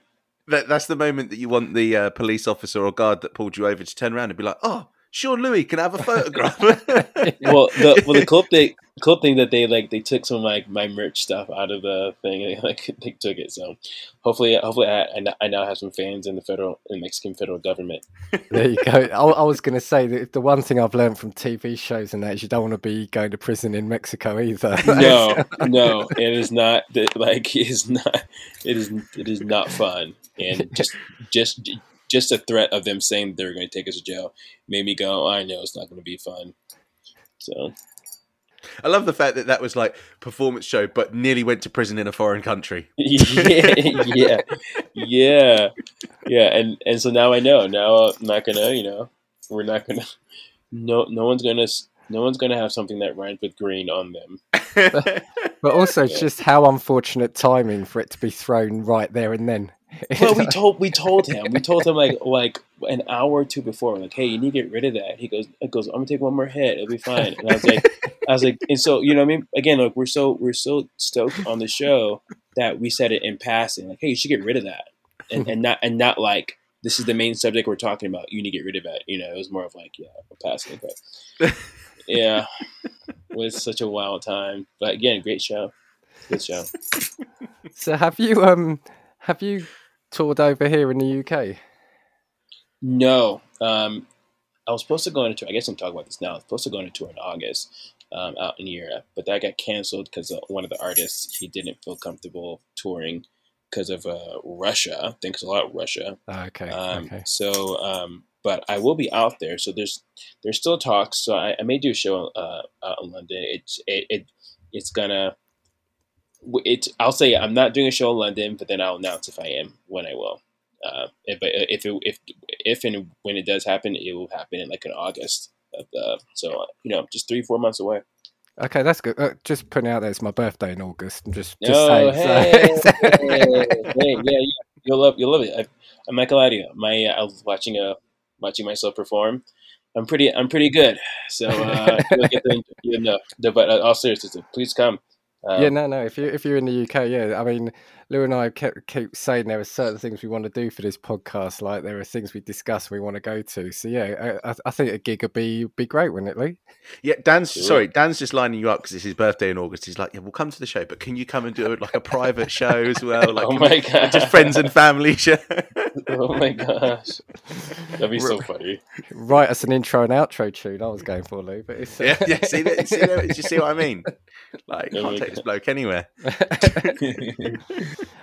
Speaker 1: that, that's the moment that you want the uh, police officer or guard that pulled you over to turn around and be like, "Oh, Sean Louis can I have a photograph."
Speaker 3: well, the well the cool thing, cool thing that they like they took some like my merch stuff out of the thing and like they took it. So hopefully, hopefully I, I now- I now have some fans in the federal in the Mexican federal government.
Speaker 2: There you go. I, I was going to say that the one thing I've learned from TV shows and that is you don't want to be going to prison in Mexico either.
Speaker 3: No, no, it is not like it is not it is it is not fun and just just just a threat of them saying they're going to take us to jail made me go. I know it's not going to be fun. So
Speaker 1: I love the fact that that was like performance show, but nearly went to prison in a foreign country.
Speaker 3: yeah, yeah, yeah, yeah, and and so now I know. Now I'm not gonna, you know, we're not gonna. No, no one's gonna. No one's gonna have something that rhymes with green on them.
Speaker 2: but also
Speaker 3: Yeah.
Speaker 2: just how unfortunate timing for it to be thrown right there and then.
Speaker 3: Well, we told we told him. We told him like like an hour or two before. Like hey you need to get rid of that. He goes it goes I'm gonna take one more hit. It'll be fine. And I was like I was like and so you know what I mean? Again like we're so we're so stoked on the show that we said it in passing. Like hey you should get rid of that. And, and not and not like this is the main subject we're talking about. You need to get rid of it you know it was more of like yeah we're passing but yeah it was such a wild time. But again great show. Good show.
Speaker 2: So have you um have you toured over here in the UK?
Speaker 3: No. Um, I was supposed to go on a tour. I guess I'm talking about this now. I was supposed to go on a tour in August um, out in Europe, but that got canceled because uh, one of the artists he didn't feel comfortable touring because of uh, Russia. Thanks a lot, Russia.
Speaker 2: Oh, okay,
Speaker 3: Um,
Speaker 2: okay.
Speaker 3: So, um, but I will be out there. So there's there's still talks. So I, I may do a show uh, out in London. It's it, it it's gonna. It's I'll say I'm not doing a show in London, but then I'll announce if I am when I will. Uh, if but if it, if if and when it does happen, it will happen in like in August. Of the, so uh, you know, just three four months away.
Speaker 2: Okay, that's good. Uh, just putting out there, it's my birthday in August. I'm just, just
Speaker 3: Oh,
Speaker 2: saying. so-
Speaker 3: hey, hey, yeah, yeah, you'll love you'll love it. I, I'm not gonna lie to you. My I was watching uh watching myself perform. I'm pretty I'm pretty good. So uh, you'll get the, you know, the, but uh, all seriousness, please come. Um,
Speaker 2: yeah, no, no. If you if you're in the UK, yeah, I mean, Lou and I kept, keep saying there are certain things we want to do for this podcast. Like there are things we discuss we want to go to. So yeah, I, I- I think a gig would be be great, wouldn't it, Lee?
Speaker 1: Yeah, Dan's
Speaker 3: Sure.
Speaker 1: sorry. Dan's just lining you up because it's his birthday in August. He's like, "Yeah, we'll come to the show, but can you come and do like a private show as well? Like,
Speaker 3: Oh my God.
Speaker 1: just friends and family show."
Speaker 3: Oh my gosh, that'd be so funny.
Speaker 2: Write us an intro and outro tune. I was going for Lou, but it's uh,
Speaker 1: yeah, yeah. See, that, see, that, you see what I mean? Like,
Speaker 3: Oh
Speaker 1: can't
Speaker 3: my
Speaker 1: take this bloke anywhere.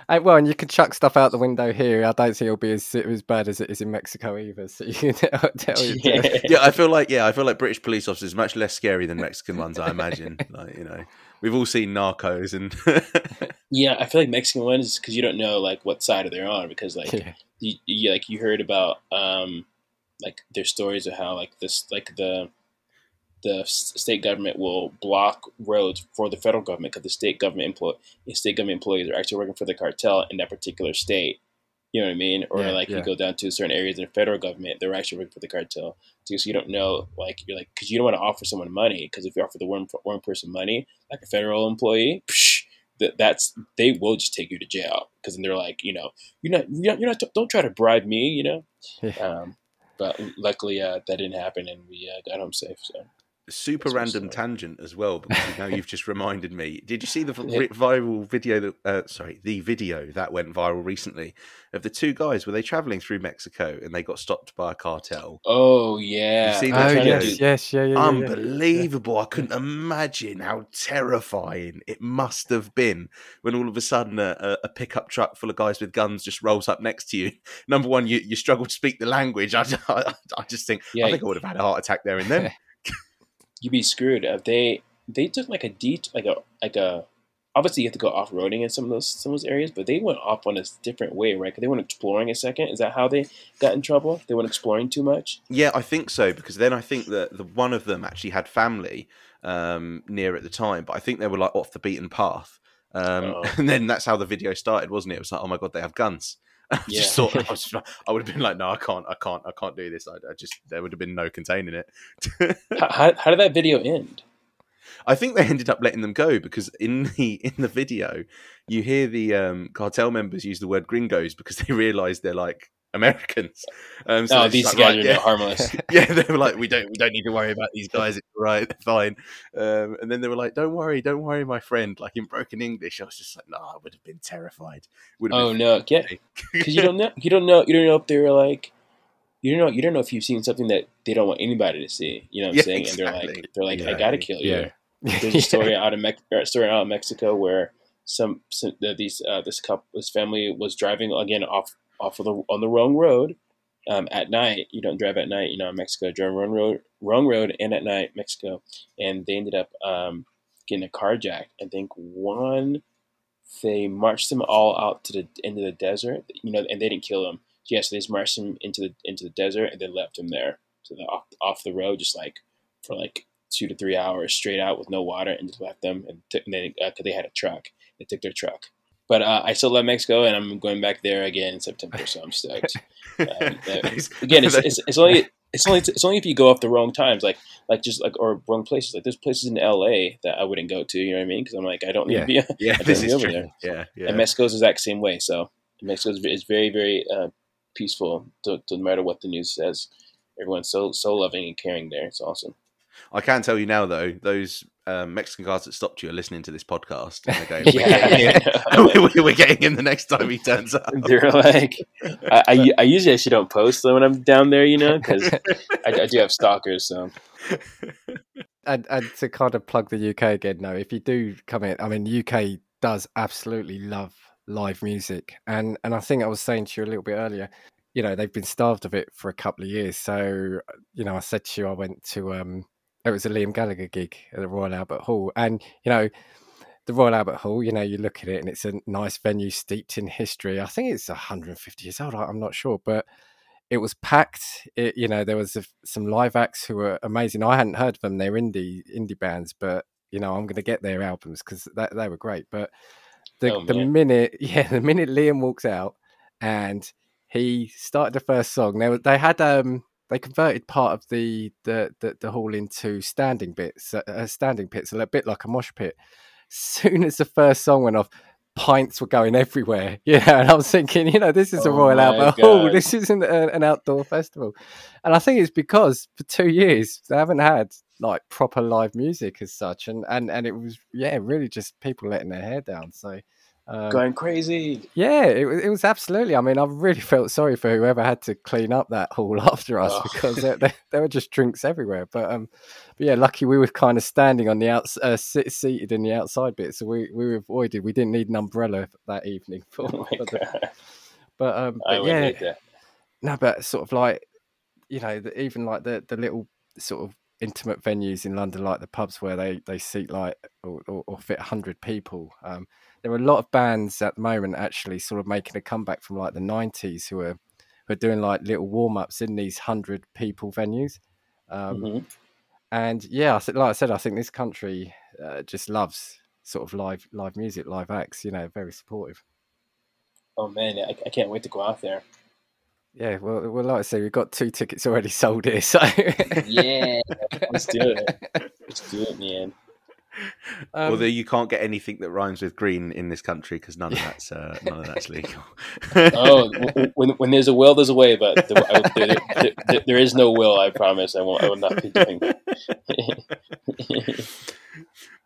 Speaker 2: Hey, well, and you can chuck stuff out the window here. I don't think it'll be as as bad as it is in Mexico either. So you can tell, tell you.
Speaker 3: yeah.
Speaker 1: Yeah, I feel like yeah, I feel like British police officers are much less scary than Mexican ones. I imagine. Like, you know, we've all seen Narcos, and
Speaker 3: Yeah, I feel like Mexican ones because you don't know like what side they're on because like
Speaker 2: Yeah.
Speaker 3: you, you like you heard about um like their stories of how like this like the the state government will block roads for the federal government because the state government employ state government employees are actually working for the cartel in that particular state. You know what I mean? Or
Speaker 2: Yeah,
Speaker 3: like
Speaker 2: yeah.
Speaker 3: you go down to certain areas in the federal government, they're actually working for the cartel. So you don't know, like you're like, because you don't want to offer someone money, because if you offer the one one person money, like a federal employee, psh, that that's they will just take you to jail because then they're like, you know, you're not, you're not, you're not don't try to bribe me, you know. Um, but luckily, uh, that didn't happen, and we uh, got home safe. So
Speaker 1: super
Speaker 3: That's
Speaker 1: random tangent as well. Because now you've just reminded me. Did you see the
Speaker 3: Yeah.
Speaker 1: viral video that? Uh, sorry, the video that went viral recently of the two guys. Were they traveling through Mexico and they got stopped by a cartel?
Speaker 3: Oh yeah,
Speaker 1: You've seen that
Speaker 2: Oh
Speaker 1: video?
Speaker 2: yes, yes, yeah, yeah, yeah, yeah.
Speaker 1: Unbelievable! I couldn't imagine how terrifying it must have been when all of a sudden a, a, a pickup truck full of guys with guns just rolls up next to you. Number one, you, you struggle to speak the language. I, I, I just think
Speaker 3: Yeah.
Speaker 1: I think I would have had a heart attack there and then.
Speaker 3: You'd be screwed. Uh, they they took like a det like a like a obviously you have to go off roading in some of those some of those areas, but they went off on a different way, right? Because they went exploring a second. Is that how they got in trouble? They went exploring too much.
Speaker 1: Yeah, I think so because then I think that the one of them actually had family um, near at the time, but I think they were like off the beaten path. Um,
Speaker 3: Oh.
Speaker 1: And then that's how the video started, wasn't it? It was like, oh my god, they have guns. I
Speaker 3: Yeah.
Speaker 1: just thought I, was, I would have been like, no, I can't, I can't, I can't do this. I, I just there would have been no containing it.
Speaker 3: How, how, how did that video end?
Speaker 1: I think they ended up letting them go because in the in the video, you hear the um, cartel members use the word "gringos" because they realise they're like Americans.
Speaker 3: Um, so oh, these like, guys right, are yeah. harmless.
Speaker 1: yeah, they were like, we don't we don't need to worry about these guys. It's right, they're fine. Um, and then they were like, don't worry, don't worry, my friend. Like in broken English, I was just like, no, I would have been terrified.
Speaker 3: oh been no, yeah, because you don't know, you don't know, you don't know if they're like. You don't know. You don't know if you've seen something that they don't want anybody to see. You know what I'm yeah, saying? Exactly. And they're like, they're like, yeah, I gotta kill you. Yeah. There's a story out of Mex- story out of Mexico where some, some uh, these uh, this couple this family was driving again off off of the on the wrong road um, at night. You don't drive at night, you know, in Mexico. Drive wrong road, wrong road, and at night, Mexico. And they ended up um, getting a carjacked. I think one, they marched them all out to the into the desert, you know, and they didn't kill them. Yes, they just marched them into the into the desert and then left them there, so the off off the road, just like for like two to three hours straight out with no water, and just left them. And, t- and then because uh, they had a truck, they took their truck but uh, I still love Mexico, and I'm going back there again in September, so I'm stoked. Um, again, it's, it's, it's, only it's only it's only if you go off the wrong times, like like just like or wrong places. Like there's places in LA that I wouldn't go to. You know what I mean? Because I'm like I don't need
Speaker 1: yeah.
Speaker 3: to be.
Speaker 1: Yeah, this is true. There. Yeah, yeah.
Speaker 3: And Mexico's the exact same way. So Mexico is very very uh, peaceful. To, to no matter what the news says, everyone's so so loving and caring there. It's awesome.
Speaker 1: I can tell you now, though, those um, Mexican guards that stopped you are listening to this podcast. And they're going, yeah. we're, getting him the next time he turns up.
Speaker 3: They're like, I, I, I usually actually don't post them when I'm down there, you know, because I, I, do have stalkers. So,
Speaker 2: and, and to kind of plug the UK again, no, if you do come in, I mean, UK does absolutely love live music, and and I think I was saying to you a little bit earlier, you know, they've been starved of it for a couple of years. So, you know, I said to you, I went to um it was a Liam Gallagher gig at the Royal Albert Hall, and you know, the Royal Albert Hall. You know, you look at it and it's a nice venue steeped in history. I think it's 150 years old. I'm not sure, but it was packed. It, you know, there was a, some live acts who were amazing. I hadn't heard of them. They're indie indie bands, but you know, I'm going to get their albums because they were great. But the oh, the minute, yeah, the minute Liam walks out and he started the first song, they they had um they converted part of the the the, the hall into standing bits, uh, uh standing pits, a bit like a mosh pit. Soon as the first song went off, pints were going everywhere. Yeah, and I was thinking, you know, this is a oh Royal Albert Hall. This isn't a, an outdoor festival. And I think it's because for two years they haven't had like proper live music as such, and and and it was yeah, really just people letting their hair down. So
Speaker 3: um, Going crazy.
Speaker 2: Yeah, it, it, was absolutely. I mean, I really felt sorry for whoever had to clean up that hall after us oh. because there, there, there, were just drinks everywhere. But um, but yeah, lucky we were kind of standing on the outs, uh, seated in the outside bit, so we we avoided. We didn't need an umbrella that evening. For, oh for the, but um, but yeah, no, but sort of like you know, the, even like the the little sort of intimate venues in London, like the pubs where they they seat like or, or, or fit hundred people. Um, there are a lot of bands at the moment actually sort of making a comeback from like the 90s who are who are doing like little warm-ups in these 100 people venues um, mm-hmm. and yeah like i said i think this country uh, just loves sort of live live music live acts you know very supportive
Speaker 3: oh man I, I can't wait to go out there
Speaker 2: yeah, well, well, like I say, we've got two tickets already sold here, so
Speaker 3: yeah, let's do it. Let's do it, man.
Speaker 1: Um, Although you can't get anything that rhymes with green in this country because none of that's uh, none of that's legal.
Speaker 3: oh, when, when there's a will, there's a way, but the, I, there, there, there is no will. I promise. I won't. I will not be doing.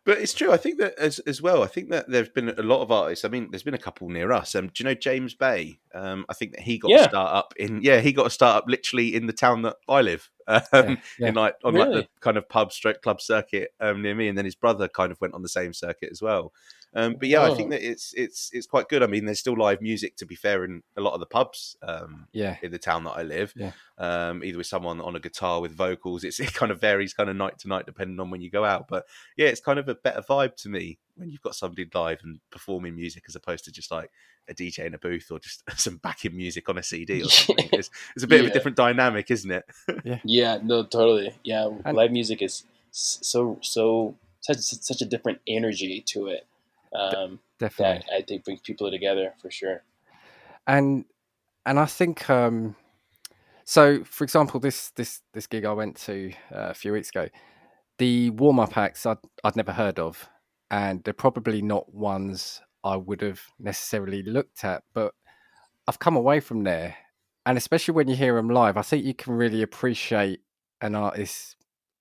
Speaker 1: But it's true. I think that as as well. I think that there's been a lot of artists. I mean, there's been a couple near us. Um, do you know James Bay? Um, I think that he got yeah. a start up in yeah, he got a start up literally in the town that I live. Um, yeah, yeah. in like on really? like the kind of pub stroke club circuit um, near me, and then his brother kind of went on the same circuit as well. Um, but yeah, oh. I think oh. that it's it's it's quite good. I mean, there's still live music to be fair in a lot of the pubs. Um,
Speaker 2: yeah,
Speaker 1: in the town that I live.
Speaker 2: Yeah.
Speaker 1: Um, either with someone on a guitar with vocals. It's it kind of varies kind of night to night depending on when you go out. But yeah, it's kind of a better vibe to me when you've got somebody live and performing music as opposed to just like a DJ in a booth or just some backing music on a CD or something. it's, it's a bit yeah. of a different dynamic, isn't it?
Speaker 3: yeah. Yeah. No. Totally. Yeah. And- live music is so so such such a different energy to it um, Definitely. that I think brings people together for sure.
Speaker 2: And and I think um, so. For example, this this this gig I went to uh, a few weeks ago, the warm up acts I'd, I'd never heard of, and they're probably not ones I would have necessarily looked at, but I've come away from there. And especially when you hear them live, I think you can really appreciate an artist's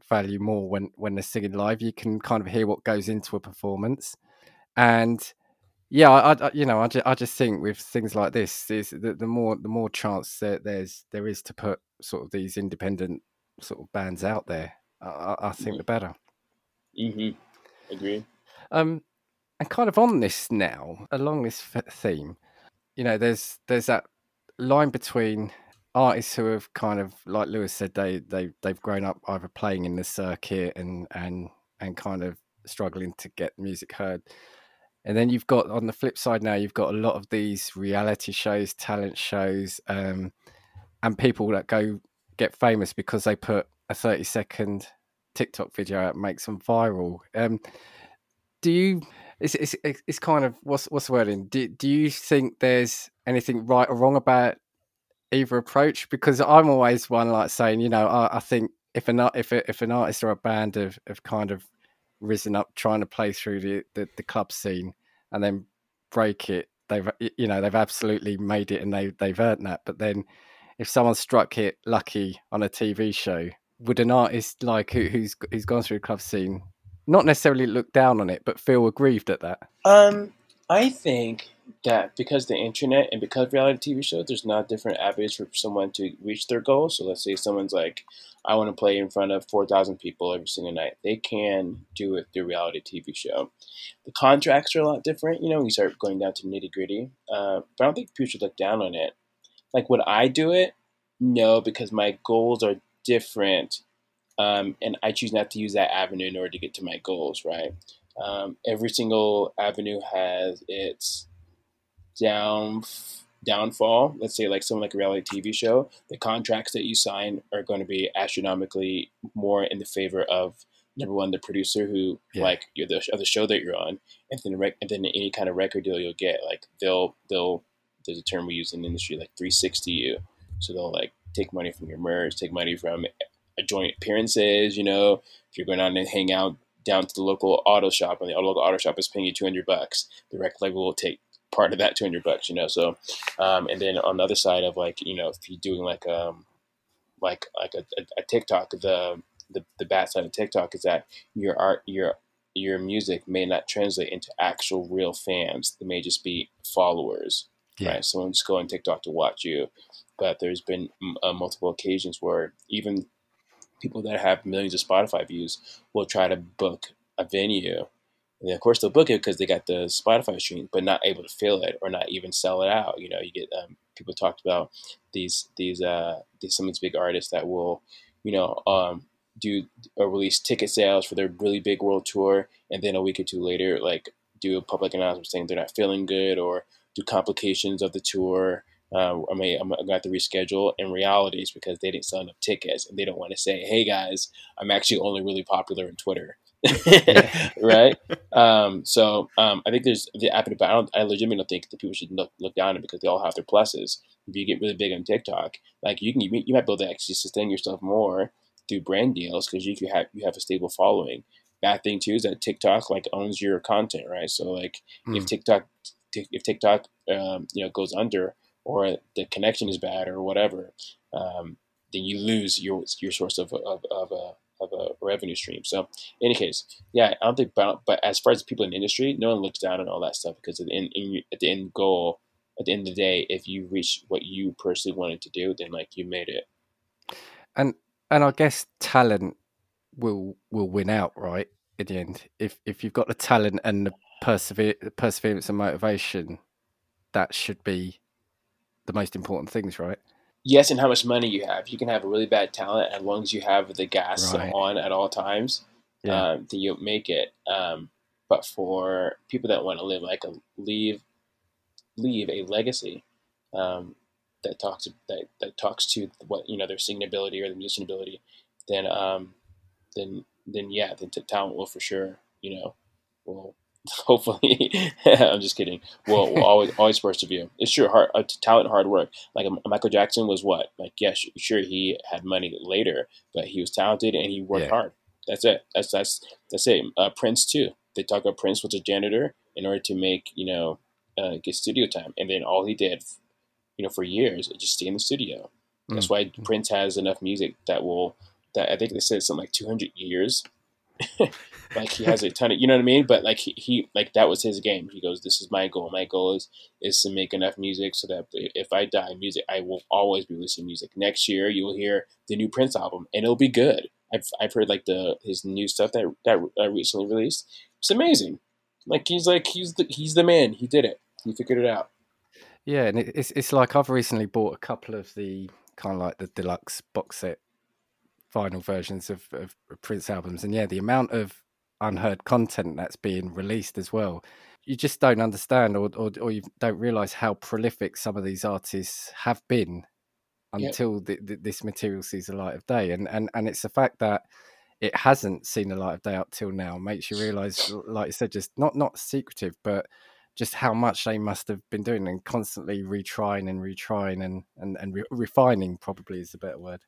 Speaker 2: value more when, when they're singing live. You can kind of hear what goes into a performance. And yeah, I, I you know, I just, I just think with things like this, is the, the more the more chance that there's there is to put sort of these independent sort of bands out there. I, I think the better.
Speaker 3: Mm-hmm. Agree.
Speaker 2: Um, and kind of on this now, along this theme, you know, there's there's that line between artists who have kind of, like Lewis said, they they they've grown up either playing in the circuit and and and kind of struggling to get music heard. And then you've got on the flip side now, you've got a lot of these reality shows, talent shows, um, and people that go get famous because they put a 30 second TikTok video out, makes them viral. Um, do you it's, it's it's kind of what's what's the wording? Do do you think there's anything right or wrong about either approach? Because I'm always one like saying, you know, I, I think if an if a, if an artist or a band have, have kind of risen up trying to play through the, the, the club scene and then break it, they've you know they've absolutely made it and they they've earned that. But then if someone struck it lucky on a TV show, would an artist like who, who's who's gone through the club scene not necessarily look down on it, but feel aggrieved at that?
Speaker 3: Um, I think that because the internet and because reality TV shows, there's not different avenues for someone to reach their goals. So let's say someone's like, I want to play in front of 4,000 people every single night. They can do it through reality TV show. The contracts are a lot different. You know, we start going down to nitty gritty. Uh, but I don't think people should look down on it. Like, would I do it? No, because my goals are different um, and I choose not to use that avenue in order to get to my goals. Right. Um, every single avenue has its down downfall. Let's say like someone like a reality TV show, the contracts that you sign are going to be astronomically more in the favor of number one the producer who yeah. like you're the of the show that you're on, and then rec- and then any kind of record deal you'll get like they'll they'll there's a term we use in the industry like 360 you, so they'll like take money from your merch, take money from a joint appearances. You know, if you're going out and hang out down to the local auto shop and the local auto shop is paying you 200 bucks, the record label will take part of that 200 bucks. You know, so um, and then on the other side of like you know if you're doing like um like like a, a, a TikTok, the the the bad side of TikTok is that your art your your music may not translate into actual real fans. They may just be followers. Yeah. Right, someone's going TikTok to watch you, but there's been uh, multiple occasions where even people that have millions of Spotify views will try to book a venue. And of course, they'll book it because they got the Spotify stream, but not able to fill it or not even sell it out. You know, you get um, people talked about these these uh these, some of these big artists that will, you know, um, do or release ticket sales for their really big world tour, and then a week or two later, like do a public announcement saying they're not feeling good or do complications of the tour uh, I mean, I'm, going to have to reschedule. In reality, it's because they didn't sell enough tickets and they don't want to say, hey guys, I'm actually only really popular in Twitter. right? Um, so um, I think there's the app, but I, don't, I legitimately don't think that people should look, look down on it because they all have their pluses. If you get really big on TikTok, like you can, you, you might be able to actually sustain yourself more through brand deals because you have you have a stable following. Bad thing too is that TikTok like owns your content, right? So like mm. if TikTok if TikTok um, you know goes under, or the connection is bad or whatever, um, then you lose your your source of of, of a of a revenue stream. So, in any case, yeah, I don't think, but, but as far as people in the industry, no one looks down on all that stuff because at the end, in, at the end goal, at the end of the day, if you reach what you personally wanted to do, then like you made it.
Speaker 2: And and I guess talent will will win out, right? In the end, if if you've got the talent and the persever- perseverance and motivation, that should be the most important things, right?
Speaker 3: Yes, and how much money you have. You can have a really bad talent as long as you have the gas right. on at all times. Yeah. Um, then you'll make it. Um, but for people that want to live like a leave, leave a legacy um, that talks that, that talks to what you know their singing ability or their musician ability, then um, then then yeah, the talent will for sure you know will hopefully i'm just kidding we'll, we'll always always persevere it's sure hard uh, talent hard work like michael jackson was what like yeah sure he had money later but he was talented and he worked yeah. hard That's it. That's that's that's it. Uh, Prince too. They talk about Prince was a janitor in order to make you know uh, get studio time, and then all he did, you know, for years, is just stay in the studio. That's why Prince has enough music that will that I think they said something like 200 years. like he has a ton of, you know what I mean? But like he, he, like that was his game. He goes, "This is my goal. My goal is is to make enough music so that if I die, music, I will always be to music. Next year, you will hear the new Prince album, and it'll be good. I've I've heard like the his new stuff that that uh, recently released. It's amazing. Like he's like he's the he's the man. He did it. He figured it out.
Speaker 2: Yeah, and it's it's like I've recently bought a couple of the kind of like the deluxe box set vinyl versions of, of Prince albums, and yeah, the amount of unheard content that's being released as well. You just don't understand, or or, or you don't realize how prolific some of these artists have been until yep. the, the, this material sees the light of day, and and and it's the fact that it hasn't seen the light of day up till now makes you realize, like you said, just not not secretive, but just how much they must have been doing and constantly retrying and retrying and and, and re- refining probably is a better word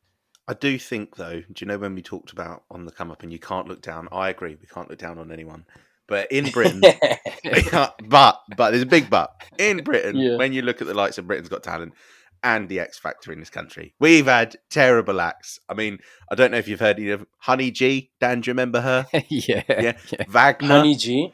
Speaker 1: i do think though do you know when we talked about on the come up and you can't look down i agree we can't look down on anyone but in britain but but there's a big but in britain yeah. when you look at the likes of britain's got talent and the X Factor in this country. We've had terrible acts. I mean, I don't know if you've heard of Honey G. Dan, do you remember her?
Speaker 2: yeah,
Speaker 1: yeah, yeah. Wagner.
Speaker 3: Honey G.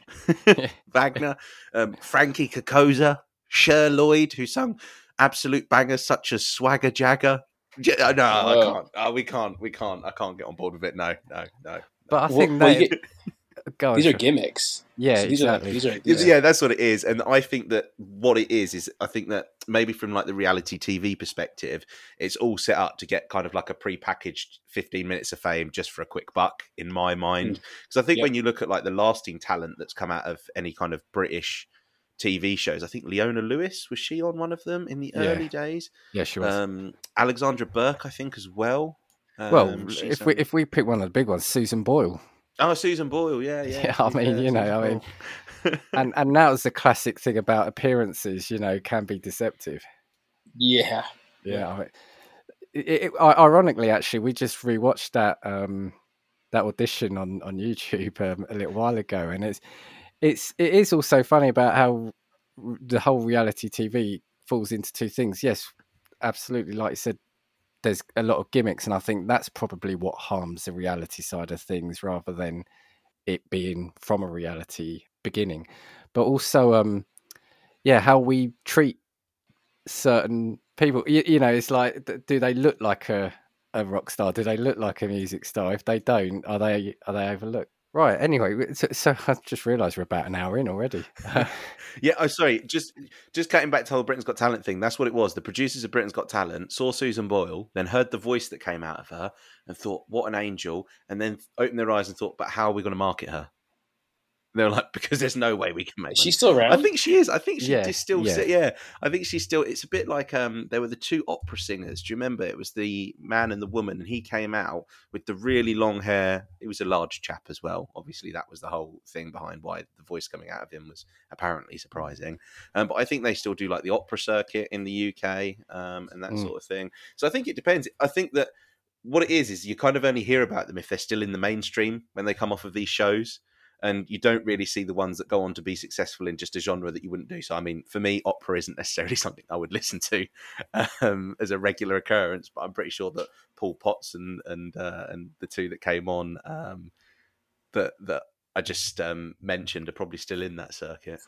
Speaker 1: Wagner. Um, Frankie Cocozza. Cher Lloyd, who sung absolute bangers such as Swagger Jagger. Uh, no, I can't. Uh, we can't. We can't. I can't get on board with it. No, no, no.
Speaker 2: But I think well, they,
Speaker 3: Go these are gimmicks.
Speaker 2: Yeah, so these exactly.
Speaker 3: Are, these are,
Speaker 1: yeah. yeah, that's what it is. And I think that what it is is I think that maybe from like the reality TV perspective, it's all set up to get kind of like a pre-packaged 15 minutes of fame just for a quick buck in my mind. Because mm. I think yep. when you look at like the lasting talent that's come out of any kind of British TV shows. I think Leona Lewis was she on one of them in the yeah. early days.
Speaker 2: Yeah, she was. Um,
Speaker 1: Alexandra Burke, I think, as well.
Speaker 2: Um, well, if we if we pick one of the big ones, Susan Boyle.
Speaker 1: Oh, Susan Boyle, yeah, yeah.
Speaker 2: Yeah, I mean, you know, I mean, and and now was the classic thing about appearances. You know, can be deceptive.
Speaker 3: Yeah,
Speaker 2: yeah. I mean, it, it, ironically, actually, we just rewatched that um, that audition on on YouTube um, a little while ago, and it's it's it is also funny about how the whole reality TV falls into two things. Yes, absolutely, like you said, there's a lot of gimmicks, and I think that's probably what harms the reality side of things rather than it being from a reality beginning. But also, um, yeah, how we treat certain people. You, you know, it's like, do they look like a a rock star? Do they look like a music star? If they don't, are they are they overlooked? Right. Anyway, so, so I just realised we're about an hour in already.
Speaker 1: yeah. Oh, sorry. Just just cutting back to the whole Britain's Got Talent thing. That's what it was. The producers of Britain's Got Talent saw Susan Boyle, then heard the voice that came out of her, and thought, "What an angel!" And then opened their eyes and thought, "But how are we going to market her?" They're like, because there's no way we can make.
Speaker 3: She's still around.
Speaker 1: I think she is. I think she yeah, still. Yeah. yeah, I think she's still. It's a bit like um, there were the two opera singers. Do you remember? It was the man and the woman, and he came out with the really long hair. He was a large chap as well. Obviously, that was the whole thing behind why the voice coming out of him was apparently surprising. Um, but I think they still do like the opera circuit in the UK um, and that mm. sort of thing. So I think it depends. I think that what it is is you kind of only hear about them if they're still in the mainstream when they come off of these shows and you don't really see the ones that go on to be successful in just a genre that you wouldn't do. So, I mean, for me, opera isn't necessarily something I would listen to um, as a regular occurrence, but I'm pretty sure that Paul Potts and and uh, and the two that came on um, that that I just um, mentioned are probably still in that circuit.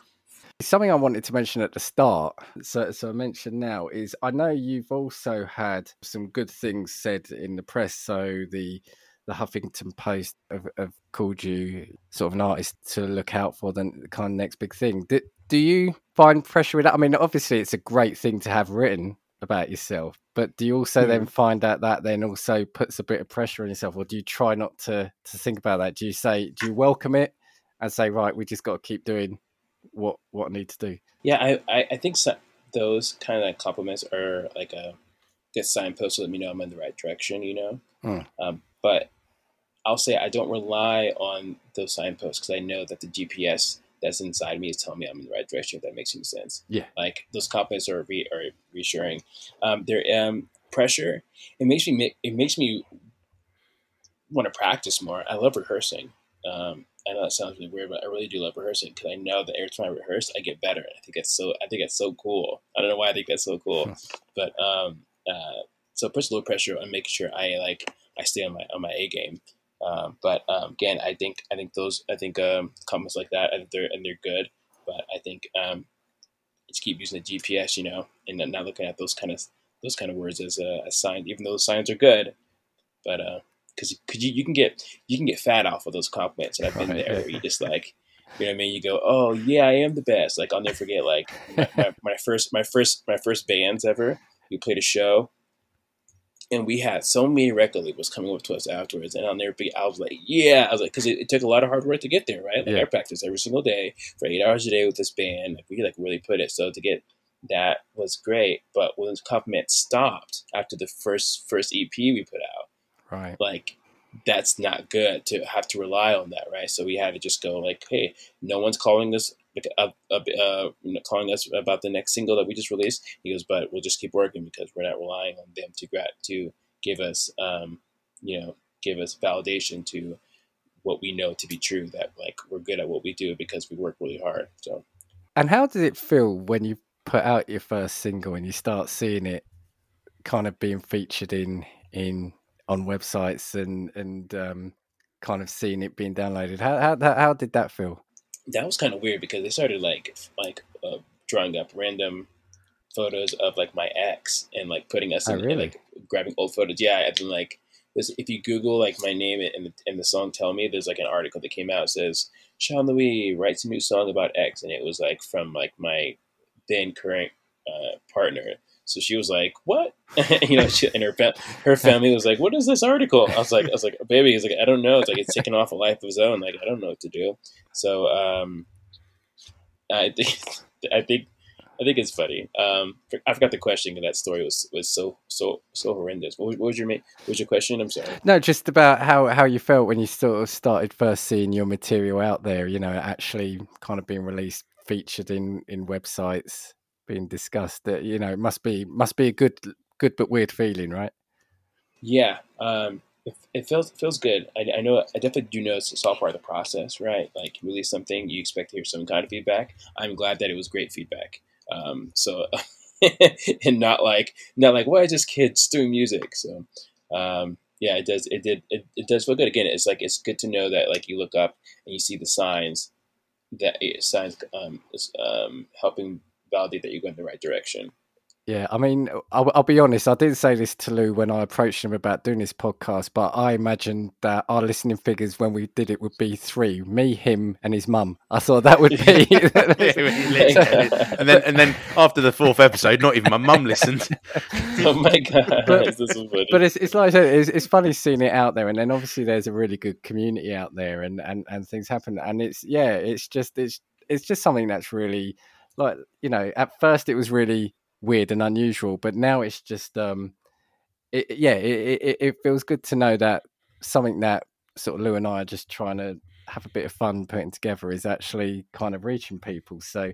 Speaker 2: Something I wanted to mention at the start, so so I mentioned now is I know you've also had some good things said in the press. So the the Huffington Post have, have, called you sort of an artist to look out for, the kind of next big thing. Do, do you find pressure with that? I mean, obviously, it's a great thing to have written about yourself, but do you also mm. then find out that then also puts a bit of pressure on yourself, or do you try not to to think about that? Do you say, do you welcome it and say, right, we just got to keep doing what what I need to do?
Speaker 3: Yeah, I I, I think so, those kind of compliments are like a good signposts to let me know I'm in the right direction. You know. Mm. Um, but I'll say I don't rely on those signposts because I know that the GPS that's inside me is telling me I'm in the right direction. If that makes any sense.
Speaker 2: Yeah.
Speaker 3: Like those compliments are re- are reassuring. Um, there um pressure. It makes me it makes me want to practice more. I love rehearsing. Um, I know that sounds really weird, but I really do love rehearsing because I know that every time I rehearse, I get better. I think that's so. I think that's so cool. I don't know why I think that's so cool, but um, uh, so it puts a little pressure on making sure I like I stay on my on my A game. Um, but um, again, I think I think those I think um, comments like that, I think they're and they're good. But I think um, just keep using the GPS, you know, and not looking at those kind of those kind of words as a, a sign, even though the signs are good. But uh, because because you, you can get you can get fat off of those compliments, and I've been
Speaker 2: Right.
Speaker 3: there where you just like. You know what I mean? You go, oh yeah, I am the best. Like I'll never forget, like my, my, my first, my first, my first bands ever. We played a show, and we had so many record labels coming up to us afterwards, and I'll never be. I was like, yeah, I was like, because it, it took a lot of hard work to get there, right? Like
Speaker 2: Yeah.
Speaker 3: I practiced every single day for eight hours a day with this band. Like we like really put it. So to get that was great, but when the compliment stopped after the first first EP we put out,
Speaker 2: Right.
Speaker 3: like that's not good to have to rely on that, right? So we had to just go like, hey, no one's calling like, uh, uh, calling us about the next single that we just released. He goes, but we'll just keep working because we're not relying on them to gra- to give us, um, you know, give us validation to what we know to be true. That like we're good at what we do because we work really hard. So
Speaker 2: And how did it feel when you put out your first single and you start seeing it kind of being featured in in on websites and and um, kind of seeing it being downloaded? How how, how did that feel?
Speaker 3: That was kind of weird because they started like like uh, drawing up random photos of like my ex and like putting us
Speaker 2: Oh,
Speaker 3: in
Speaker 2: really?
Speaker 3: like grabbing old photos. Yeah, and then like this. if you Google like my name and the, and the song "Tell Me," there's like an article that came out that says Sean Louis writes a new song about X, and it was like from like my then current uh, partner. So she was like, "What?" you know, she, and her fa- her family was like, "What is this article?" I was like, "I was like, baby, he's like, I don't know. It's like it's taking off a life of his own. Like I don't know what to do." So um, I think I think I think it's funny. Um, I forgot the question. and That story was was so so so horrendous. What was, what was your what was your question? I'm sorry.
Speaker 2: No, just about how how you felt when you sort of started first seeing your material out there. You know, actually kind of being released, featured in in websites, being discussed. That you know, it must be must be a good good but weird feeling, right?
Speaker 3: Yeah, um, it, it feels feels good. I, I know I definitely do know it's all part of the process, right? Like release something, you expect to hear some kind of feedback. I'm glad that it was great feedback. Um, so and not like not like why is this kid doing music? So um, yeah, it does it did it, it does feel good. Again, it's like it's good to know that like you look up and you see the signs that signs um, um, helping validate that you're going in the right direction.
Speaker 2: Yeah, I mean, I'll, I'll be honest. I didn't say this to Lou when I approached him about doing this podcast, but I imagined that our listening figures when we did it would be three: me, him, and his mum. I thought that would be.
Speaker 1: and then and then after the fourth episode, not even my mum listened.
Speaker 3: oh my god,
Speaker 2: But-
Speaker 3: this is funny.
Speaker 2: but it's it's like I said, it's, it's funny seeing it out there, and then obviously there's a really good community out there, and and and things happen, and it's yeah, it's just it's it's just something that's really like you know, at first it was really weird and unusual, but now it's just um, it, yeah, it, it it feels good to know that something that sort of Lou and I are just trying to have a bit of fun putting together is actually kind of reaching people. So.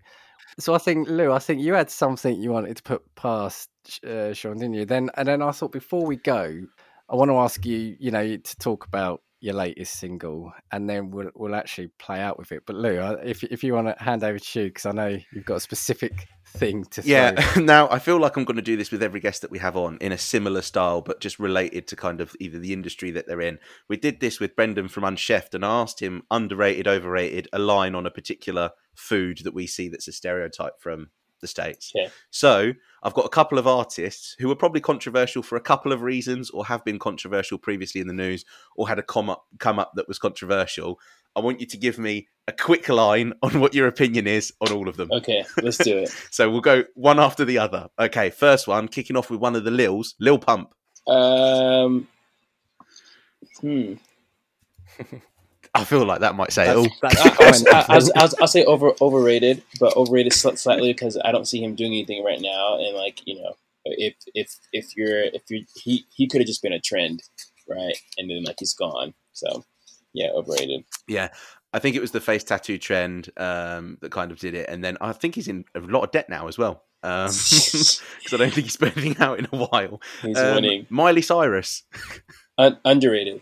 Speaker 2: So I think Lou, I think you had something you wanted to put past uh, Sean, didn't you? Then and then I thought before we go, I want to ask you, you know, to talk about your latest single, and then we'll we'll actually play out with it. But Lou, if if you want to hand over to you, because I know you've got a specific thing to.
Speaker 1: Yeah. now I feel like I'm going to do this with every guest that we have on in a similar style, but just related to kind of either the industry that they're in. We did this with Brendan from Unchefed and I asked him underrated, overrated, a line on a particular food that we see that's a stereotype from the states.
Speaker 3: Yeah.
Speaker 1: So I've got a couple of artists who are probably controversial for a couple of reasons, or have been controversial previously in the news, or had a come up come up that was controversial. I want you to give me a quick line on what your opinion is on all of them.
Speaker 3: Okay, let's do it.
Speaker 1: So we'll go one after the other. Okay, first one, kicking off with one of the Lils, Lil Pump.
Speaker 3: Um, hmm.
Speaker 1: I feel like that might say it all.
Speaker 2: That's,
Speaker 3: I,
Speaker 2: that's
Speaker 3: I, I, I, I'll, I'll say over overrated, but overrated slightly because I don't see him doing anything right now. And like you know, if if if you're if you're he he could have just been a trend, right? And then like he's gone. So yeah, overrated.
Speaker 1: Yeah, I think it was the face tattoo trend um, that kind of did it, and then I think he's in a lot of debt now as well. Because I don't think he's put anything out in a while.
Speaker 3: He's
Speaker 1: Um,
Speaker 3: winning.
Speaker 1: Miley Cyrus.
Speaker 3: Un- underrated.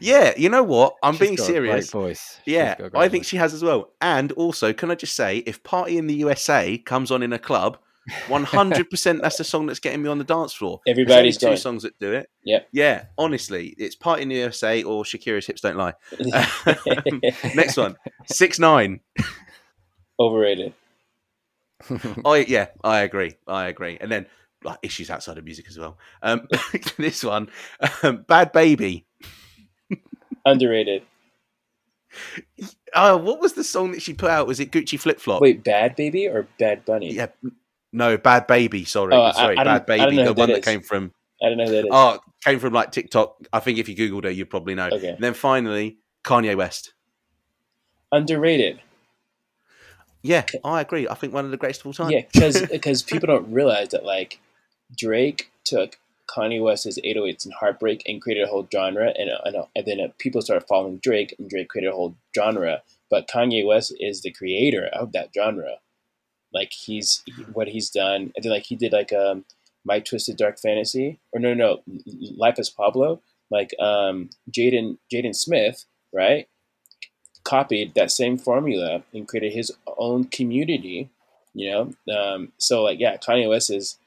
Speaker 1: Yeah, you know what? I'm
Speaker 2: She's
Speaker 1: being
Speaker 2: got a great
Speaker 1: serious.
Speaker 2: voice. She's
Speaker 1: Yeah,
Speaker 2: got a great
Speaker 1: I think
Speaker 2: voice.
Speaker 1: she has as well. And also, can I just say, if Party in the USA comes on in a club, 100% that's the song that's getting me on the dance floor.
Speaker 3: Everybody's
Speaker 1: two songs that do it.
Speaker 3: Yeah.
Speaker 1: Yeah, honestly, it's Party in the USA or Shakira's Hips Don't Lie. Next one, Six Nine.
Speaker 3: Overrated.
Speaker 1: I yeah, I agree. I agree. And then like issues outside of music as well. Um, this one, um, Bhad Bhabie.
Speaker 3: Underrated.
Speaker 1: Oh, what was the song that she put out? Was it Gucci Flip Flop?
Speaker 3: Wait, Bhad Bhabie or Bad Bunny?
Speaker 1: Yeah. No, Bhad Bhabie. Sorry,
Speaker 3: Oh,
Speaker 1: sorry,
Speaker 3: I don't-
Speaker 1: Bhad
Speaker 3: Bhabie.
Speaker 1: The
Speaker 3: that
Speaker 1: one that
Speaker 3: is.
Speaker 1: came from
Speaker 3: I don't know who that is.
Speaker 1: oh, came from like TikTok. I think if you googled her, you'd probably know.
Speaker 3: Okay.
Speaker 1: And then finally, Kanye West.
Speaker 3: Underrated.
Speaker 1: Yeah, I agree. I think one of the greatest of all time.
Speaker 3: Yeah, because because people don't realize that like Drake took Kanye West's 808s and Heartbreak and created a whole genre, and and, and then uh, people started following Drake, and Drake created a whole genre. But Kanye West is the creator of that genre. Like he's what he's done, and then like he did like um My Twisted Dark Fantasy, or no no, no Life as Pablo, like um Jaden Jaden Smith, right? Copied that same formula and created his own community you know um, so like yeah kanye west is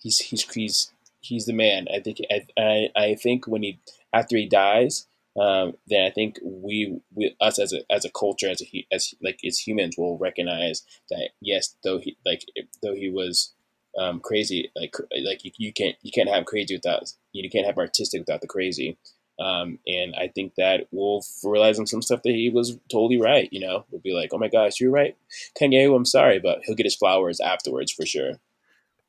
Speaker 3: he's he's he's he's the man i think i i, I think when he after he dies um, then i think we, we us as a as a culture as a hu- as like as humans will recognize that yes though he like though he was um, crazy like like you, you can't you can't have crazy without you can't have artistic without the crazy um, and I think that we'll realize on some stuff that he was totally right. You know, we'll be like, "Oh my gosh, you're right, Kanye. I'm sorry, but he'll get his flowers afterwards for sure."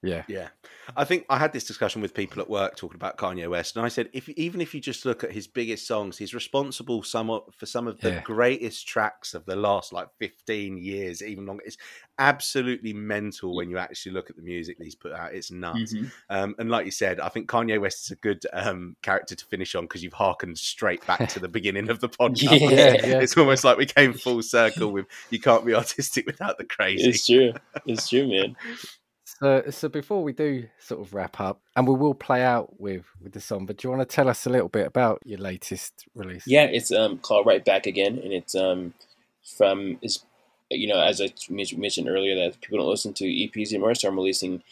Speaker 2: Yeah.
Speaker 1: Yeah. I think I had this discussion with people at work talking about Kanye West, and I said, if even if you just look at his biggest songs, he's responsible for some of the
Speaker 2: Yeah.
Speaker 1: greatest tracks of the last like fifteen years, even longer. It's absolutely mental when you actually look at the music that he's put out. It's nuts. Um, and like you said, I think Kanye West is a good um, character to finish on because you've harkened straight back to the beginning of the podcast.
Speaker 3: Yeah.
Speaker 2: Yeah.
Speaker 1: It's almost like we came full circle with you can't be artistic without the crazy.
Speaker 3: It's true. It's true, man.
Speaker 2: So, so before we do sort of wrap up, and we will play out with with the song, but do you want to tell us a little bit about your latest release?
Speaker 3: Yeah, it's um called Right Back Again, and it's um from is you know as I mentioned earlier that people don't listen to EPs anymore, so I'm releasing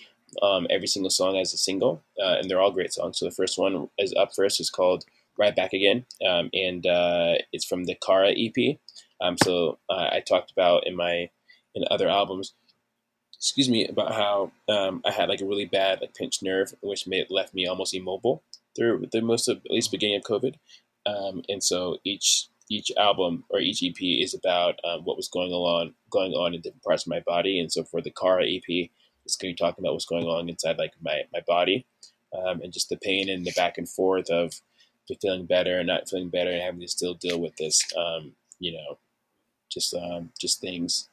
Speaker 3: um every single song as a single, uh, and they're all great songs. So the first one is up first is called Right Back Again, um, and uh, it's from the Kara EP. Um, so uh, I talked about in my in other albums excuse me, about how um, I had like a really bad like pinched nerve, which made left me almost immobile through the most of at least beginning of COVID. Um, and so each each album or each EP is about um, what was going on going on in different parts of my body. And so for the Kara EP, it's going to be talking about what's going on inside like my my body, um, and just the pain and the back and forth of feeling better and not feeling better and having to still deal with this, um, you know, just um, just things.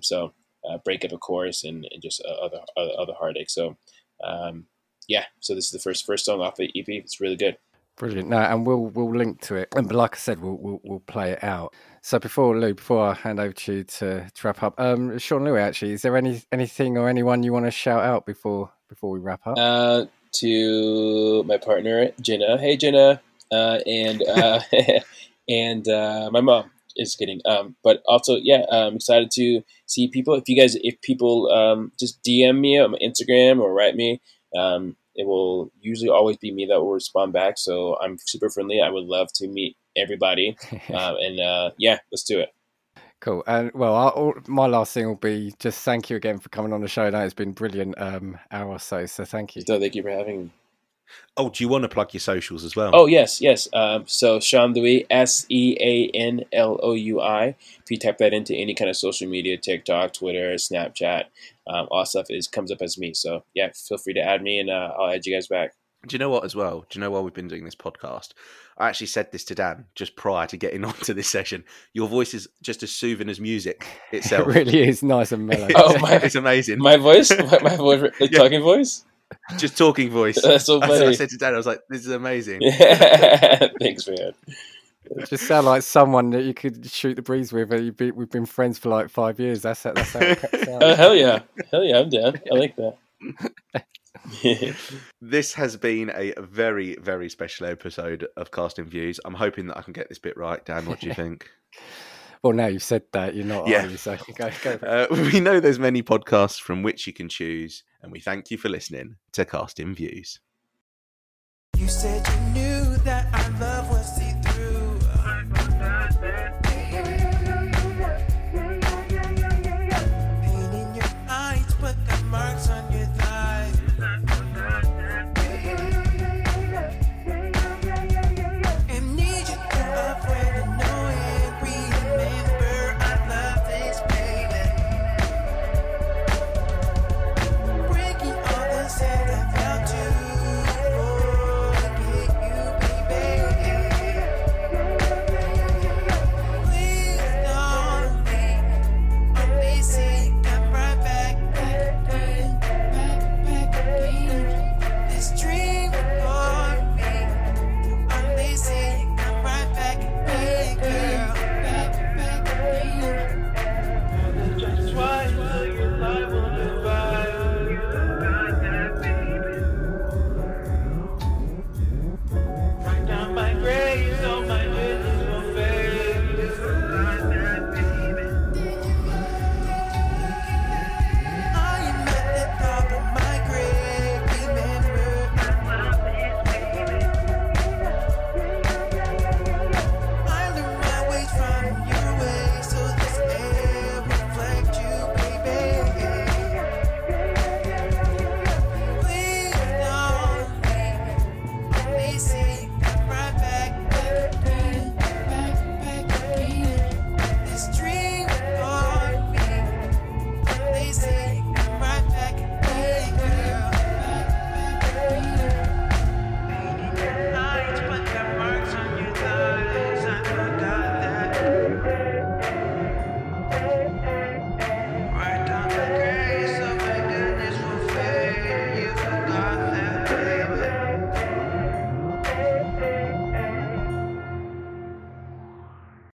Speaker 3: So uh, breakup, of course, and, and just uh, other other, other heartache. So, um, yeah. So this is the first first song off the EP. It's really good.
Speaker 2: Brilliant. No, and we'll we'll link to it. And but like I said, we'll we'll, we'll play it out. So before Lou, before I hand over to you to, to wrap up, um, Sean Louis, actually, is there any anything or anyone you want to shout out before before we wrap up?
Speaker 3: Uh, to my partner Jenna. Hey Jenna, uh, and uh, and uh, my mom is kidding. Um, but also, yeah, I'm excited to see people. If you guys, if people um, just DM me on Instagram or write me, um, it will usually always be me that will respond back. So I'm super friendly. I would love to meet everybody. Um, and uh, yeah, let's do it.
Speaker 2: Cool. And well, I'll, my last thing will be just thank you again for coming on the show. Now it's been brilliant um, hour or so. So thank you.
Speaker 3: So thank you for having me.
Speaker 1: Oh, do you want to plug your socials as well?
Speaker 3: Oh yes, yes. Um, so Sean Louis, S E A N L O U I. If you type that into any kind of social media, TikTok, Twitter, Snapchat, um, all stuff is comes up as me. So yeah, feel free to add me, and uh, I'll add you guys back.
Speaker 1: Do you know what as well? Do you know why we've been doing this podcast? I actually said this to Dan just prior to getting onto this session. Your voice is just as soothing as music itself.
Speaker 2: It really is nice and mellow.
Speaker 3: Oh, my-
Speaker 1: it's amazing.
Speaker 3: My voice, my, my voice, the
Speaker 1: Yeah.
Speaker 3: talking voice.
Speaker 1: Just talking voice.
Speaker 3: That's so
Speaker 1: I, I said to Dan, I was like, "This is amazing."
Speaker 3: Yeah, Thanks, man.
Speaker 2: It just sound like someone that you could shoot the breeze with. and you've been- We've been friends for like five years. That's that's how it
Speaker 3: Uh,
Speaker 2: sounds.
Speaker 3: hell yeah, hell yeah, I'm down. I like that.
Speaker 1: this has been a very, very special episode of Casting Views. I'm hoping that I can get this bit right. Dan, what do you think?
Speaker 2: Well, now you've said that, you're not,
Speaker 1: Yeah.
Speaker 2: are you? So go, go.
Speaker 1: Uh, we know there's many podcasts from which you can choose, and we thank you for listening to Casting Views.
Speaker 4: You said you knew that